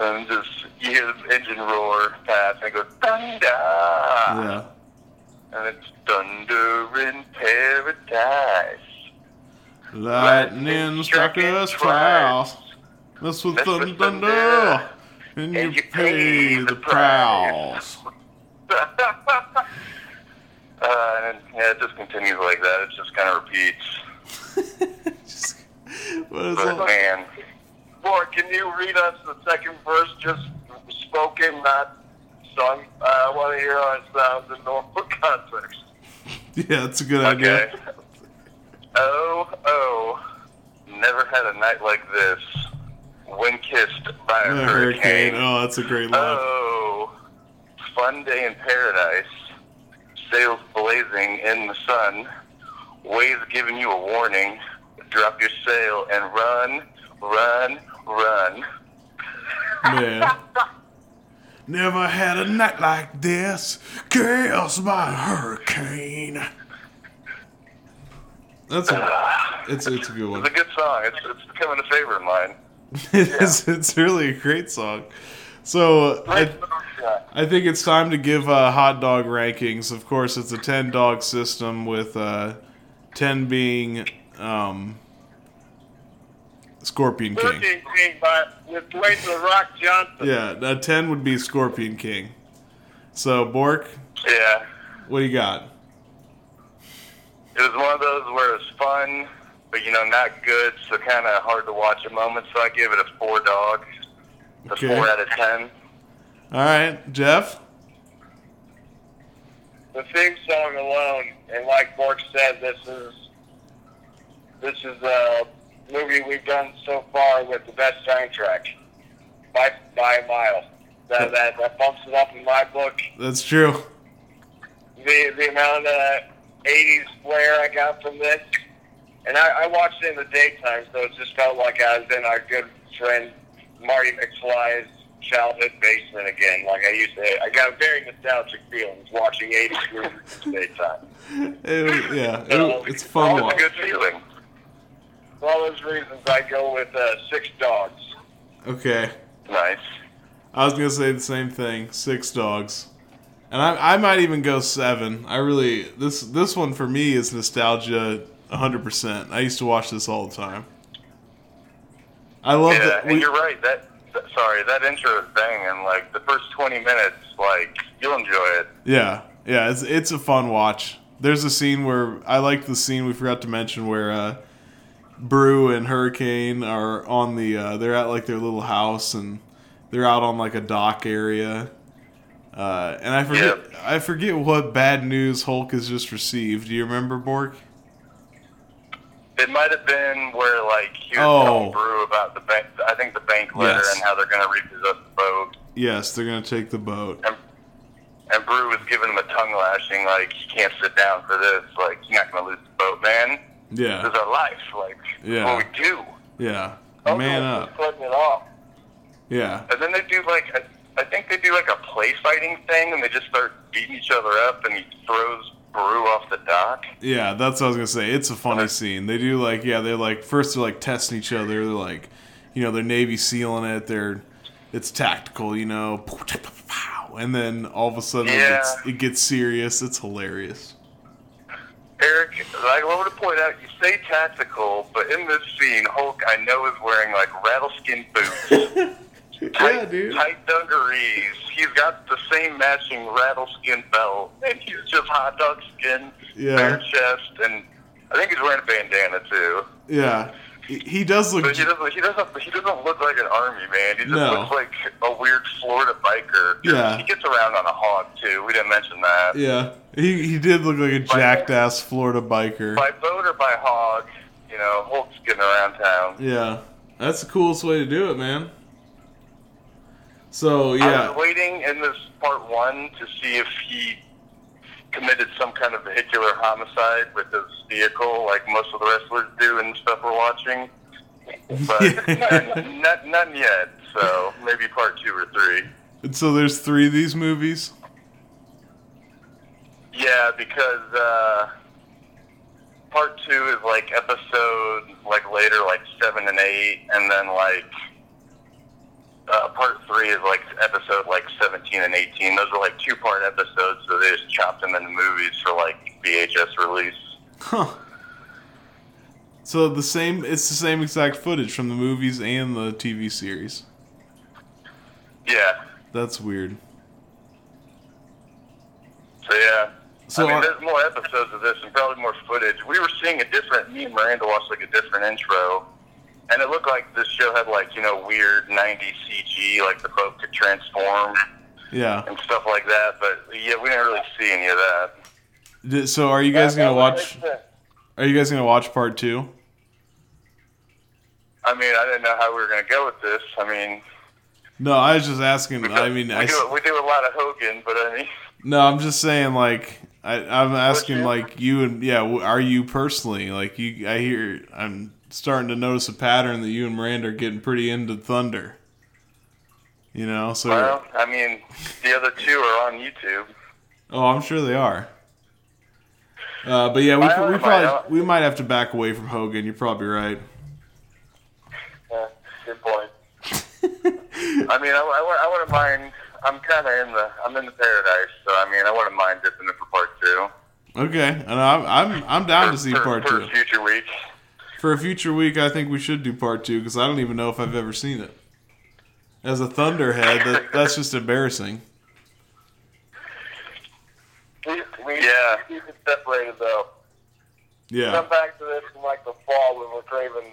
[SPEAKER 10] and just you hear the engine roar past, and it goes thunder.
[SPEAKER 2] Yeah.
[SPEAKER 10] And it's thunder in paradise.
[SPEAKER 2] Lightning struck us twice. This was
[SPEAKER 10] This
[SPEAKER 2] thunder,
[SPEAKER 10] thunder.
[SPEAKER 2] and you pay the price. [LAUGHS]
[SPEAKER 10] uh, and yeah, it just continues like that. It just kind of repeats. [LAUGHS] But man,
[SPEAKER 3] Boy, can you read us the second verse, just spoken, not sung? Uh, I want to hear how it sounds in normal [LAUGHS] context.
[SPEAKER 2] Yeah, that's a good idea.
[SPEAKER 10] Oh, oh, never had a night like this. When kissed by a
[SPEAKER 2] The
[SPEAKER 10] hurricane.
[SPEAKER 2] hurricane. Oh, that's a great line.
[SPEAKER 10] Oh, fun day in paradise. Sails blazing in the sun. Waves giving you a warning. Drop your sail and run, run, run.
[SPEAKER 2] Man. Never had a night like this. Chaos by hurricane. That's a, it's it's a good one.
[SPEAKER 10] It's a good song. It's, it's becoming a favorite of mine. [LAUGHS]
[SPEAKER 2] It is. It's really a great song. So I, I think it's time to give uh, hot dog rankings. Of course, it's a ten dog system with uh, ten being um, Scorpion King.
[SPEAKER 3] Thirteen King by with Dwayne the Rock Johnson.
[SPEAKER 2] Yeah, a ten would be Scorpion King. So Bork,
[SPEAKER 10] Yeah.
[SPEAKER 2] what do you got?
[SPEAKER 10] It was one of those where it was fun, but you know, not good, so kind of hard to watch at moments. So I give it a four dog, a
[SPEAKER 2] Okay.
[SPEAKER 10] four out of ten.
[SPEAKER 2] All right, Jeff.
[SPEAKER 3] the theme song alone, and like Bork said, this is this is a movie we've done so far with the best soundtrack by by a mile. That that, that bumps it up in my book.
[SPEAKER 2] That's true.
[SPEAKER 3] The the amount of '80s flair I got from this, and I, I watched it in the daytime, so it just felt like I was in our good friend Marty McFly's childhood basement again. Like I used to, I got a very nostalgic feelings watching '80s movies in the daytime. [LAUGHS]
[SPEAKER 2] It- yeah,
[SPEAKER 3] So,
[SPEAKER 2] it- it's fun watch.
[SPEAKER 3] a good feeling. For all those reasons, I go with uh, Six Dogs.
[SPEAKER 2] Okay.
[SPEAKER 10] Nice.
[SPEAKER 2] I was gonna say the same thing. Six dogs, and I, I might even go seven. I really this this one for me is nostalgia, hundred percent. I used to watch this all the time. I love
[SPEAKER 10] yeah,
[SPEAKER 2] that.
[SPEAKER 10] and
[SPEAKER 2] we-
[SPEAKER 10] you're right. That, that sorry, that intro is banging. Like the first twenty minutes, like you'll enjoy it.
[SPEAKER 2] Yeah, yeah, it's it's a fun watch. There's a scene where I like the scene we forgot to mention where uh, Brew and Hurricane are on the uh, they're at like their little house and they're out on like a dock area. Uh, and I forget I forget what bad news Hulk has just received. Do you remember Bork?
[SPEAKER 10] It might have been where like he was
[SPEAKER 2] Oh.
[SPEAKER 10] telling Brew about the bank. I think the bank letter
[SPEAKER 2] Yes.
[SPEAKER 10] and how they're going to repossess the boat.
[SPEAKER 2] Yes, they're gonna take the boat.
[SPEAKER 10] and Brew was giving him a tongue lashing, like you can't sit down for this, like you're not gonna lose the boat, man.
[SPEAKER 2] Yeah.
[SPEAKER 10] Is our life, like
[SPEAKER 2] Yeah.
[SPEAKER 10] what we do.
[SPEAKER 2] Yeah.
[SPEAKER 11] Oh, Hogan
[SPEAKER 2] Man up.
[SPEAKER 11] putting it off.
[SPEAKER 2] Yeah.
[SPEAKER 10] And then they do like I, I think they do like a play fighting thing, and they just start beating each other up, and he throws Brew off the dock.
[SPEAKER 2] Yeah, that's what I was gonna say. It's a funny uh-huh. scene. They do like, yeah, they're like first they're like testing each other. They're like, you know, they're Navy sealing it. They're it's tactical, you know, [LAUGHS] and then all of a sudden it,
[SPEAKER 10] Yeah.
[SPEAKER 2] gets, it gets serious. It's hilarious.
[SPEAKER 10] Eric, I want to point out, you say tactical, but in this scene, Hulk, I know, is wearing like rattleskin boots, [LAUGHS] tight, tight dungarees. He's got the same matching rattleskin belt, and he's just hot dog skin,
[SPEAKER 2] Yeah.
[SPEAKER 10] bare chest, and I think he's wearing a bandana too.
[SPEAKER 2] Yeah, he, he does look.
[SPEAKER 10] But he doesn't. He doesn't. He doesn't look like an army man. He just
[SPEAKER 2] No.
[SPEAKER 10] looks like a weird Florida biker.
[SPEAKER 2] Yeah.
[SPEAKER 10] He gets around on a hog too. We didn't mention that.
[SPEAKER 2] Yeah, he he did look like a jacked ass Florida biker.
[SPEAKER 10] By boat or by hog, you know, Hulk's getting around town.
[SPEAKER 2] Yeah, that's the coolest way to do it, man. So
[SPEAKER 10] I
[SPEAKER 2] yeah,
[SPEAKER 10] was waiting in this part one to see if he committed some kind of vehicular homicide with his vehicle, like most of the wrestlers do and stuff we're watching. But [LAUGHS] none, none, none yet. So maybe part two or three.
[SPEAKER 2] and so there's three of these movies.
[SPEAKER 10] Yeah, because uh, part two is like episode like later, like seven and eight, and then like part three is like episode like seventeen and eighteen. Those are like two part episodes, so they just chopped them into movies for like VHS release.
[SPEAKER 2] Huh. So the same, it's the same exact footage from the movies and the TV series.
[SPEAKER 10] Yeah.
[SPEAKER 2] That's weird.
[SPEAKER 10] So yeah.
[SPEAKER 2] So
[SPEAKER 10] I mean, there's more episodes of this and probably more footage. We were seeing a different. Me and Miranda watched like a different intro, and it looked like this show had like you know weird '90s CG, like the boat could transform
[SPEAKER 2] Yeah.
[SPEAKER 10] and stuff like that. But yeah, we didn't really see any of that.
[SPEAKER 2] Did- So are you guys gonna watch? Are you guys gonna watch part two?
[SPEAKER 10] I mean, I didn't know how we were going to go with this. I mean,
[SPEAKER 2] No, I was just asking. I mean,
[SPEAKER 10] we
[SPEAKER 2] I
[SPEAKER 10] do we do a lot of Hogan, but I mean, [LAUGHS]
[SPEAKER 2] no, I'm just saying. Like, I, I'm asking, like you and yeah, are you personally like you? I hear I'm starting to notice a pattern that you and Miranda are getting pretty into Thunder. You know, so
[SPEAKER 10] well, I mean, the other two are on YouTube.
[SPEAKER 2] oh, I'm sure they are. Uh, but yeah, we,
[SPEAKER 10] I
[SPEAKER 2] we probably we might have to back away from Hogan. You're probably right.
[SPEAKER 11] Yeah, good point. [LAUGHS]
[SPEAKER 10] I mean, I, I, I wouldn't mind. I'm kind of in the I'm in the paradise, so I mean, I wouldn't mind dipping in for part two.
[SPEAKER 2] Okay, and I'm I'm I'm down to see
[SPEAKER 10] for,
[SPEAKER 2] part
[SPEAKER 10] for
[SPEAKER 2] two.
[SPEAKER 10] future week.
[SPEAKER 2] For a future week, I think we should do part two because I don't even know if I've ever seen it. As a Thunderhead, that, that's just embarrassing.
[SPEAKER 11] We, we
[SPEAKER 10] Yeah.
[SPEAKER 11] keep it separated though.
[SPEAKER 2] Yeah.
[SPEAKER 11] Come back to this in like the fall when we're craving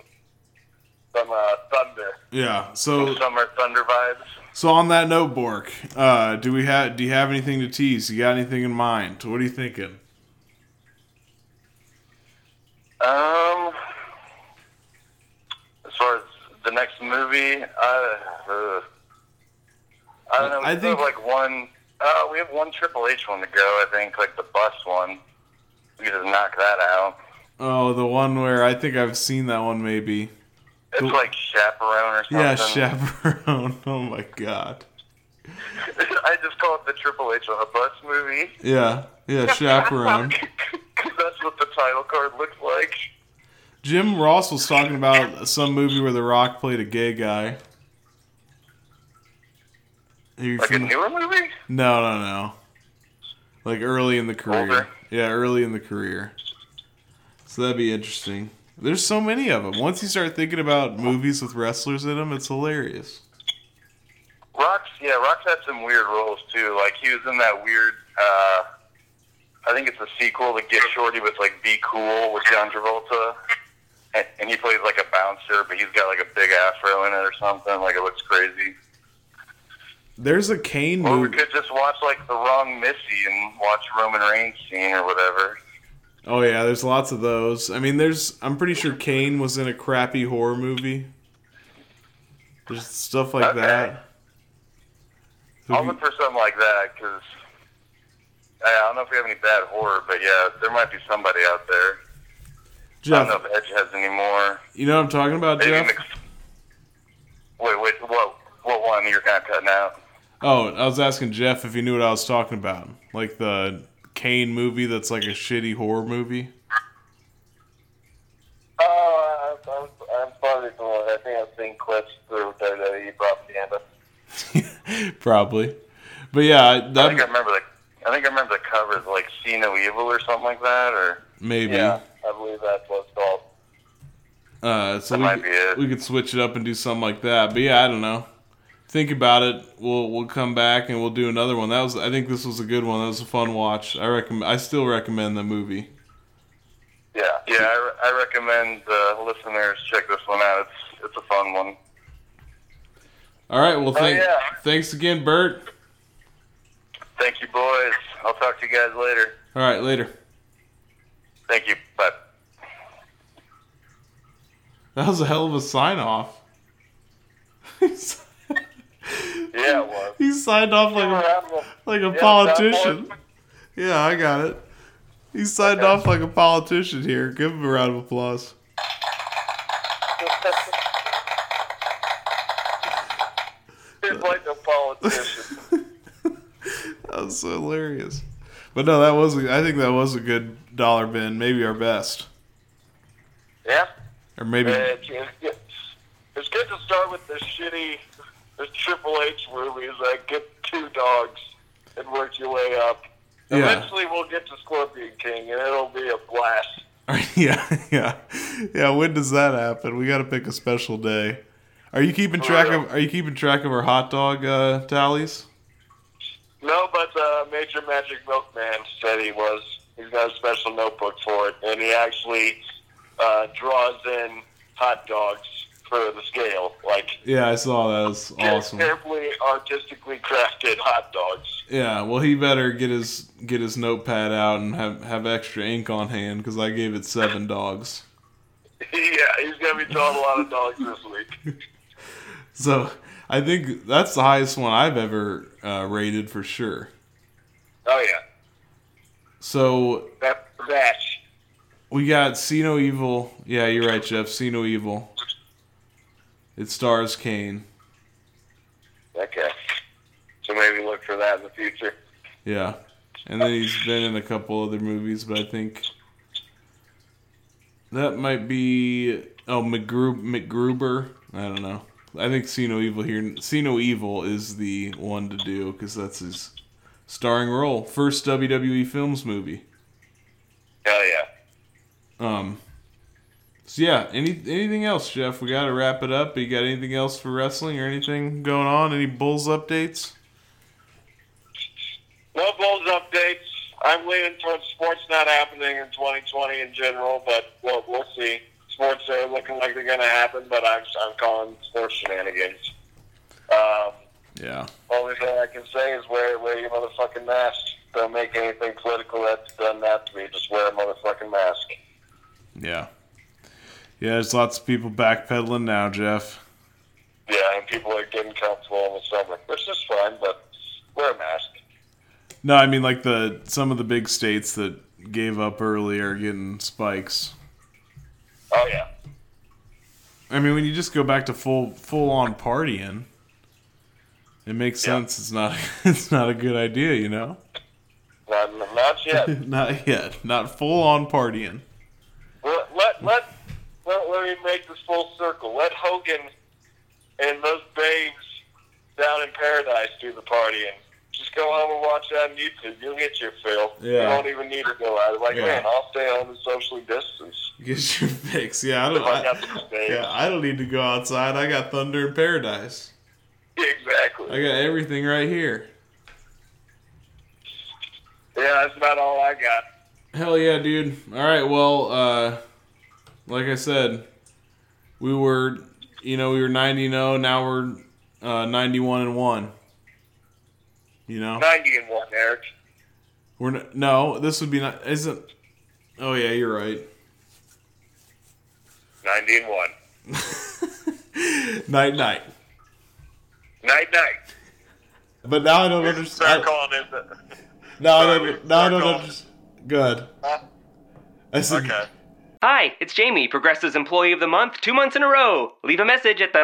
[SPEAKER 11] some uh, thunder.
[SPEAKER 2] Yeah. So
[SPEAKER 10] Summer Thunder vibes.
[SPEAKER 2] so on that note, Bork, uh, do we have do you have anything to tease? You got anything in mind? What are you thinking?
[SPEAKER 10] Um, as far as the next movie, I, uh, I don't know. We
[SPEAKER 2] I think-
[SPEAKER 10] have like one. Uh, we have one Triple H one to go. I think like the bus one. We could just knock that out.
[SPEAKER 2] Oh, the one where I think I've seen that one maybe.
[SPEAKER 10] It's
[SPEAKER 2] Cool.
[SPEAKER 10] like chaperone or something.
[SPEAKER 2] Yeah, chaperone. [LAUGHS] Oh my god. [LAUGHS]
[SPEAKER 10] I just call it the Triple H on a bus movie.
[SPEAKER 2] Yeah, yeah, [LAUGHS] chaperone.
[SPEAKER 10] that's what the title card looks like.
[SPEAKER 2] Jim Ross was talking about some movie where The Rock played a gay guy. Are you
[SPEAKER 10] Like a newer movie?
[SPEAKER 2] No, no, no. Like early in the career.
[SPEAKER 10] Older?
[SPEAKER 2] Yeah, early in the career. So that'd be interesting. There's so many of them. Once you start thinking about movies with wrestlers in them, it's hilarious.
[SPEAKER 10] Rock's yeah, Rock's had some weird roles too. Like he was in that weird uh I think it's a sequel to Get Shorty with like Be Cool with John Travolta. And, and he plays like a bouncer, but he's got like a big afro in it or something. Like it looks crazy.
[SPEAKER 2] There's a Kane
[SPEAKER 10] Or we could just watch like the wrong Missy and watch Roman Reigns scene or whatever.
[SPEAKER 2] Oh yeah, there's lots of those. I mean, there's. I'm pretty sure Kane was in a crappy horror movie. There's stuff like
[SPEAKER 10] Okay.
[SPEAKER 2] that. So
[SPEAKER 10] I'll look for something like that because I don't know if we have any bad horror, but yeah, there might be somebody out there. I don't know if Edge has any more.
[SPEAKER 2] you know what I'm talking about,
[SPEAKER 10] Maybe
[SPEAKER 2] Jeff?
[SPEAKER 10] Mc- Wait, wait, what? What one? You're kind of cutting out.
[SPEAKER 2] Oh, I was asking Jeff if he knew what I was talking about, like the Kane movie that's like a shitty horror movie.
[SPEAKER 3] Oh, I'm, I'm, I'm probably the one. I think I've seen clips through WWE uh, propaganda. [LAUGHS]
[SPEAKER 2] Probably, but yeah,
[SPEAKER 10] I think I remember the. I think I remember the cover is like "See No Evil" or something like that, or
[SPEAKER 2] maybe.
[SPEAKER 3] Yeah, I believe that's what it's called.
[SPEAKER 2] Uh, so
[SPEAKER 10] That
[SPEAKER 2] we could, we could switch it up and do something like that. But yeah, I don't know. Think about it. We'll we'll come back and we'll do another one. That was I think this was a good one. That was a fun watch. I recommend. I still recommend the movie.
[SPEAKER 10] yeah, yeah. I, I recommend uh, listeners check this one out. It's it's a fun one.
[SPEAKER 2] All right. Well,
[SPEAKER 10] Oh,
[SPEAKER 2] thank,
[SPEAKER 10] yeah.
[SPEAKER 2] thanks again, Bert.
[SPEAKER 10] Thank you, boys. I'll talk to you guys later.
[SPEAKER 2] All right, later.
[SPEAKER 10] Thank you. Bye.
[SPEAKER 2] That was a hell of a sign off. [LAUGHS]
[SPEAKER 3] Yeah, it was.
[SPEAKER 2] he signed off like a like a
[SPEAKER 3] Yeah,
[SPEAKER 2] politician. Yeah, I got it. He signed off like a politician here. Give him a round of applause. [LAUGHS]
[SPEAKER 3] He's like a politician. [LAUGHS]
[SPEAKER 2] That was so hilarious. But no, that was a, I think that was a good dollar bin, maybe our best,
[SPEAKER 3] yeah.
[SPEAKER 2] or maybe
[SPEAKER 3] Uh, it's, it's, it's good to start with the shitty, the Triple H movies Like get two dogs and work your way up.
[SPEAKER 2] Yeah.
[SPEAKER 3] Eventually, we'll get to Scorpion King, and it'll be a blast. [LAUGHS]
[SPEAKER 2] yeah, yeah, yeah. When does that happen? We got to pick a special day. Are you keeping track of Are you keeping track of our hot dog uh, tallies?
[SPEAKER 3] No, but uh, Major Magic Milkman said he was. He's got a special notebook for it, and he actually uh, draws in hot dogs for the scale, like
[SPEAKER 2] Yeah, I saw that. It's awesome.
[SPEAKER 3] carefully, artistically crafted hot dogs.
[SPEAKER 2] Yeah, well, he better get his get his notepad out and have have extra ink on hand because I gave it seven dogs. [LAUGHS]
[SPEAKER 3] yeah, he's gonna be drawing a lot of dogs this week. [LAUGHS]
[SPEAKER 2] So I think that's the highest one I've ever uh, rated for sure.
[SPEAKER 3] Oh yeah,
[SPEAKER 2] So
[SPEAKER 3] that batch.
[SPEAKER 2] we got See No Evil. Yeah, you're right, Jeff. See No Evil. It stars Kane.
[SPEAKER 3] Okay, so maybe look for that in the future.
[SPEAKER 2] Yeah, and then he's been in a couple other movies, but I think that might be oh McGru- MacGruber. I don't know. I think See No Evil here. See No Evil is the one to do because that's his starring role, first WWE Films movie.
[SPEAKER 3] Hell yeah.
[SPEAKER 2] Um. So yeah, any anything else, Jeff? We got to wrap it up. You got anything else for wrestling or anything going on? Any Bulls updates?
[SPEAKER 3] No Bulls updates. I'm leaning towards sports not happening in 2020 in general, but we'll, we'll see. Sports are looking like they're going to happen, but I'm, I'm calling sports shenanigans. Um,
[SPEAKER 2] Yeah.
[SPEAKER 3] only thing I can say is wear, wear your motherfucking mask. Don't make anything political that's done that to me. Just wear a motherfucking mask.
[SPEAKER 2] Yeah. Yeah, there's lots of people backpedaling now, Jeff.
[SPEAKER 3] Yeah, and people are getting comfortable in the summer, which is fine, but wear a mask.
[SPEAKER 2] No, I mean like the some of the big states that gave up early are getting spikes.
[SPEAKER 3] Oh, yeah.
[SPEAKER 2] I mean, when you just go back to full full on partying, it makes
[SPEAKER 3] Yeah.
[SPEAKER 2] sense. It's not [LAUGHS] it's not a good idea, you know.
[SPEAKER 3] Not, not yet. [LAUGHS]
[SPEAKER 2] not yet. Not full on partying.
[SPEAKER 3] let, let, let, let, let me make this full circle. Let Hogan and those babes down in paradise do the partying. Just go home and watch that on YouTube. You'll get your fill.
[SPEAKER 2] Yeah.
[SPEAKER 3] You don't even need to go out. Like,
[SPEAKER 2] Yeah.
[SPEAKER 3] man, I'll stay home and socially distance.
[SPEAKER 2] Get your [LAUGHS] fix. Yeah, I don't.
[SPEAKER 3] I
[SPEAKER 2] I,
[SPEAKER 3] got the space.
[SPEAKER 2] yeah, I don't need to go outside. I got Thunder in Paradise.
[SPEAKER 3] Exactly.
[SPEAKER 2] I got everything right here.
[SPEAKER 3] Yeah, that's about all I got.
[SPEAKER 2] Hell yeah, dude. All right, well, uh, like I said, we were, you know, we were 90 0. Now we're uh, 91 and 1. You know,
[SPEAKER 3] 90 and 1, Eric.
[SPEAKER 2] we're n- no. This would be not. Isn't? Oh yeah, you're right.
[SPEAKER 3] 90 and 1. [LAUGHS]
[SPEAKER 2] Night night.
[SPEAKER 3] Night, night.
[SPEAKER 2] But now I don't
[SPEAKER 3] Start
[SPEAKER 2] understand.
[SPEAKER 3] calling it the,
[SPEAKER 2] No, no, no, no, no, no. Just, good. I said,
[SPEAKER 3] Okay.
[SPEAKER 12] Hi, it's Jamie, Progressive's Employee of the Month, two months in a row. Leave a message at the.